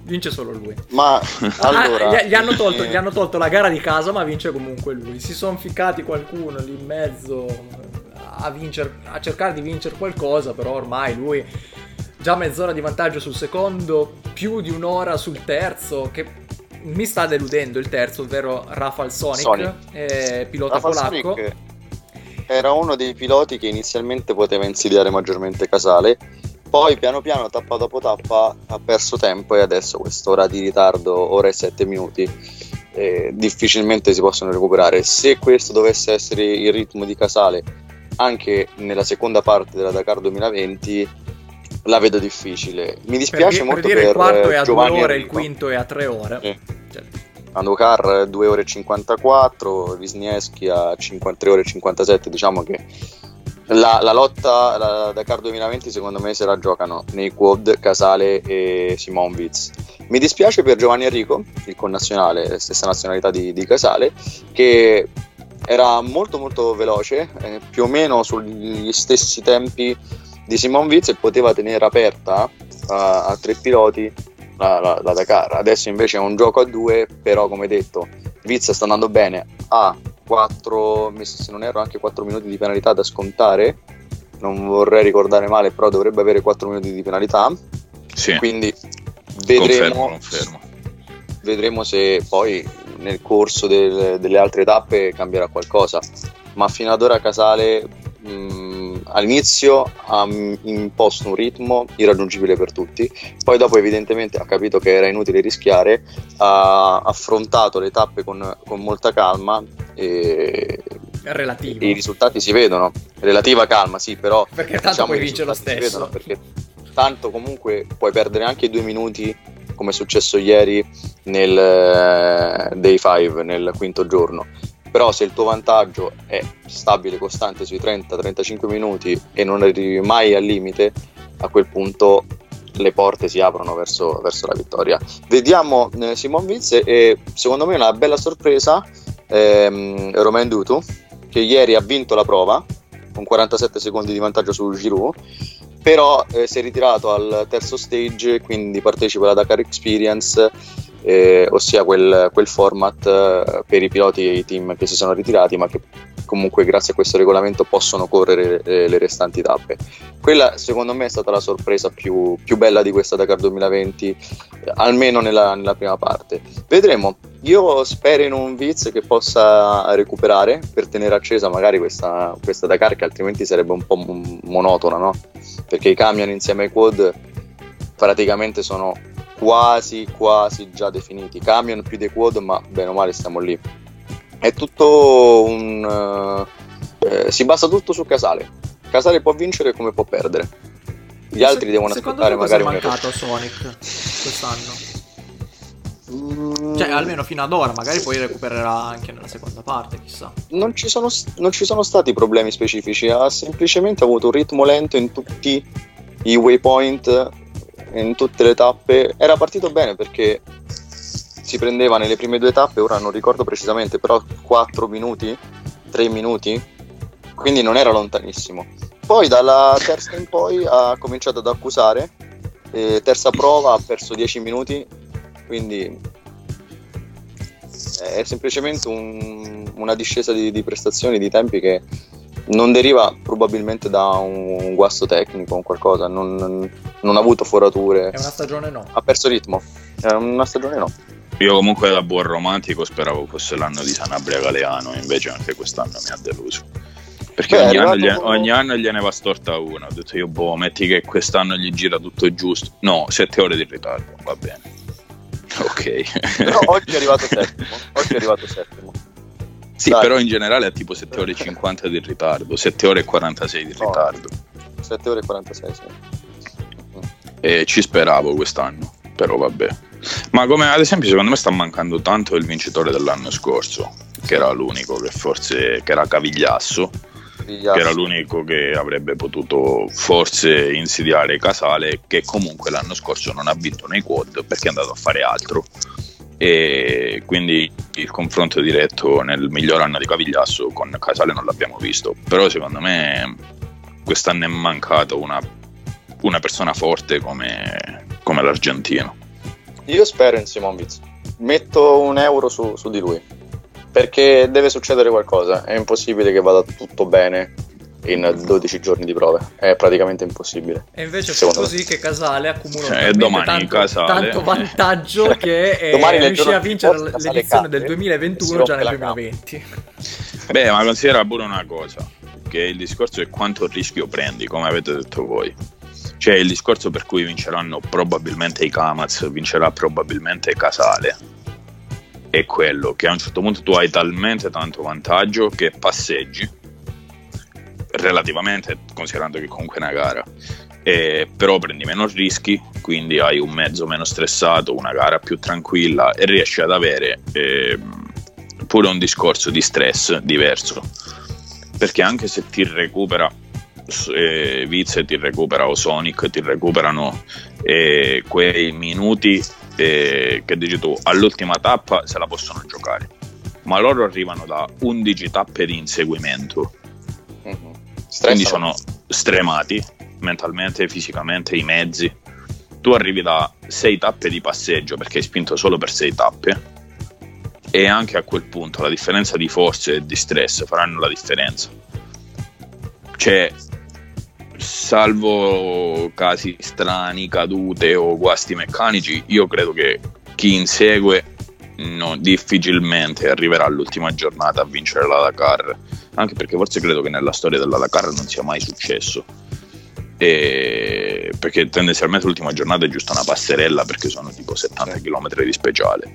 vince solo lui. Ma Ah, allora... gli, gli hanno tolto, eh, gli hanno tolto la gara di casa, ma vince comunque lui. Si sono ficcati qualcuno lì in mezzo a, vincer- a cercare di vincere qualcosa, però ormai lui già mezz'ora di vantaggio sul secondo, più di un'ora sul terzo, che mi sta deludendo il terzo, ovvero Rafal Sonic, Sonic. eh, pilota Rafa polacco. Sonic era uno dei piloti che inizialmente poteva insidiare maggiormente Casale, poi piano piano, tappa dopo tappa, ha perso tempo e adesso quest'ora di ritardo, ora e sette minuti, eh, difficilmente si possono recuperare. Se questo dovesse essere il ritmo di Casale anche nella seconda parte della Dakar 2020, la vedo difficile. Mi dispiace per, molto per per, dire il quarto è a Giovanni due ore, il Enrico. quinto è a tre ore. Sì. Cioè, Andocar 2 ore e 54, Wisniewski a 53 ore e 57, diciamo che la, la lotta la Dakar 2020 secondo me se la giocano nei quad Casale e Simon Witz. Mi dispiace per Giovanni Enrico, il connazionale, stessa nazionalità di, di Casale, che era molto molto veloce, eh, più o meno sugli stessi tempi di Simon Witz e poteva tenere aperta a, a tre piloti la, la- la Dakar. Adesso invece è un gioco a due, però come detto, Witz sta andando bene, ha 4, se non erro anche 4 minuti di penalità da scontare, non vorrei ricordare male, però dovrebbe avere 4 minuti di penalità, Sì, quindi confermo, vedremo, confermo. vedremo se poi nel corso del- delle altre tappe cambierà qualcosa. Ma fino ad ora Casale mh, all'inizio ha mh, imposto un ritmo irraggiungibile per tutti, poi dopo evidentemente ha capito che era inutile rischiare, ha affrontato le tappe con, con molta calma e è relativo. i risultati si vedono. Relativa calma, sì, però Perché tanto diciamo, poi i vince lo stesso. vedono, perché tanto comunque puoi perdere anche due minuti come è successo ieri nel eh, day 5 nel quinto giorno però se il tuo vantaggio è stabile costante sui 30-35 minuti e non arrivi mai al limite a quel punto le porte si aprono verso, verso la vittoria. Vediamo eh, Simon Witz e secondo me una bella sorpresa ehm, Romain Dutu che ieri ha vinto la prova con 47 secondi di vantaggio su Giroud però eh, si è ritirato al terzo stage quindi partecipa alla Dakar Experience eh, ossia quel, quel format eh, per i piloti e i team che si sono ritirati ma che comunque grazie a questo regolamento possono correre eh, le restanti tappe. Quella secondo me è stata la sorpresa più, più bella di questa Dakar 2020 eh, almeno nella, nella prima parte. Vedremo. Io spero in un Viz che possa recuperare per tenere accesa magari questa, questa Dakar che altrimenti sarebbe un po' mon- monotona no? perché i camion insieme ai quad praticamente sono quasi quasi già definiti. Camion più dei quad ma bene o male stiamo lì. È tutto un eh, eh, si basa tutto su Casale. Casale può vincere come può perdere. Gli altri Se- devono aspettare magari è un mancato Sonic quest'anno? Mm, Cioè, almeno fino ad ora, magari poi recupererà anche nella seconda parte, chissà. non ci, sono, non ci sono stati problemi specifici, ha semplicemente avuto un ritmo lento in tutti i waypoint, in tutte le tappe. Era partito bene perché si prendeva nelle prime due tappe, ora non ricordo precisamente, però 4 minuti, 3 minuti, quindi non era lontanissimo. Poi dalla terza in poi ha cominciato ad accusare, terza prova ha perso 10 minuti, quindi è semplicemente un- una discesa di, di prestazioni, di tempi che non deriva probabilmente da un, guasto tecnico o qualcosa, non, non ha avuto forature, È una stagione no. ha perso ritmo. È una stagione no. Io comunque da buon romantico speravo fosse l'anno di Sanabria Galeano, invece anche quest'anno mi ha deluso. Perché Beh, ogni, anno gli- ogni anno gliene va storta una. Ho detto io, boh, metti che quest'anno gli gira tutto giusto. No, sette ore di ritardo, va bene. *laughs* Ok. Però oggi è arrivato settimo. Oggi è arrivato settimo. Sì, dai. però in generale è tipo 7 ore e 50 di ritardo, 7 ore e 46 di No. ritardo. 7 ore e 46, sì. E ci speravo quest'anno, però vabbè. Ma come ad esempio secondo me sta mancando tanto il vincitore dell'anno scorso, che era l'unico che forse che era Cavigliasso, Figliazzo. che era l'unico che avrebbe potuto forse insidiare Casale, che comunque l'anno scorso non ha vinto nei quad perché è andato a fare altro. E quindi il confronto diretto nel miglior anno di Cavigliasso con Casale non l'abbiamo visto. Però secondo me quest'anno è mancato una, una persona forte come, come l'argentino. Io spero in Simonvic. Metto un euro su, su di lui. Perché deve succedere qualcosa. È impossibile che vada tutto bene in 12 giorni di prove. È praticamente impossibile. E invece è così me. che Casale accumula cioè, domani tanto, Casale. tanto vantaggio che eh, riuscì a vincere l'edizione del 2021 già nel 2020. *laughs* Beh, ma considera pure una cosa, che il discorso è quanto rischio prendi, come avete detto voi. Cioè il discorso per cui vinceranno probabilmente i Kamaz, vincerà probabilmente Casale. È quello che a un certo punto tu hai talmente tanto vantaggio che passeggi relativamente, considerando che comunque è una gara. Eh, però prendi meno rischi, quindi hai un mezzo meno stressato, una gara più tranquilla e riesci ad avere eh, pure un discorso di stress diverso. Perché anche se ti recupera eh, Viz ti recupera o Sonic ti recuperano eh, quei minuti eh, che dici tu all'ultima tappa se la possono giocare ma loro arrivano da 11 tappe di inseguimento mm-hmm. quindi sono stremati mentalmente, fisicamente, i mezzi tu arrivi da 6 tappe di passeggio perché hai spinto solo per 6 tappe e anche a quel punto la differenza di forze e di stress faranno la differenza cioè salvo casi strani, cadute o guasti meccanici, io credo che chi insegue no, difficilmente arriverà all'ultima giornata a vincere la Dakar, anche perché forse credo che nella storia della Dakar non sia mai successo. E perché tendenzialmente l'ultima giornata è giusto una passerella perché sono tipo 70 km di speciale.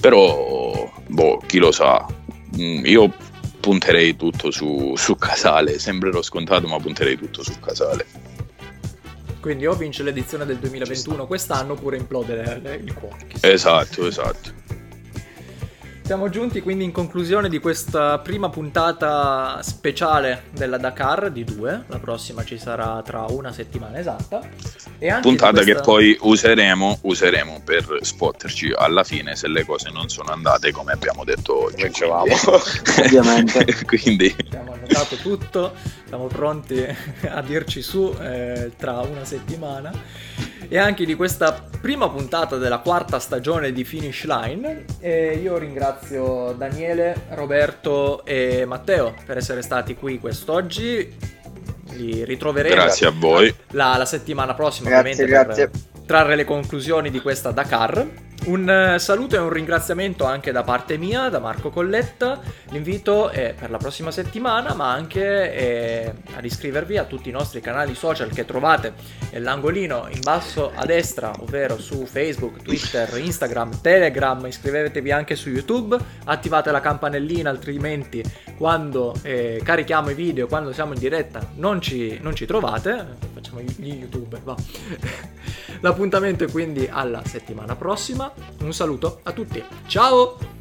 Però, boh, chi lo sa. Mm, io punterei tutto su, su Casale. Sembrerò scontato, ma punterei tutto su Casale. Quindi o vince l'edizione del 2021 quest'anno oppure implode il cuore. Esatto, esatto. Siamo giunti quindi in conclusione di questa prima puntata speciale della Dakar di due. La prossima ci sarà tra una settimana esatta. puntata questa... che poi useremo, useremo, per spotterci alla fine se le cose non sono andate come abbiamo detto oggi. Dicevamo, *laughs* ovviamente. *laughs* quindi... Abbiamo annotato tutto, siamo pronti *laughs* a dirci su eh, tra una settimana e anche di questa prima puntata della quarta stagione di Finish Line. E io ringrazio Daniele, Roberto e Matteo per essere stati qui quest'oggi. Li ritroveremo. Grazie a voi. La, la settimana prossima, grazie, ovviamente, grazie. per trarre le conclusioni di questa Dakar. Un eh, saluto e un ringraziamento anche da parte mia, da Marco Colletta. L'invito è per la prossima settimana, ma anche eh, ad iscrivervi a tutti i nostri canali social che trovate nell'angolino in basso a destra, ovvero su Facebook, Twitter, Instagram, Telegram. Iscrivetevi anche su YouTube, attivate la campanellina, altrimenti quando eh, carichiamo i video, quando siamo in diretta, non ci, non ci trovate. Facciamo gli youtuber, va. *laughs* L'appuntamento è quindi alla settimana prossima un saluto a tutti. Ciao!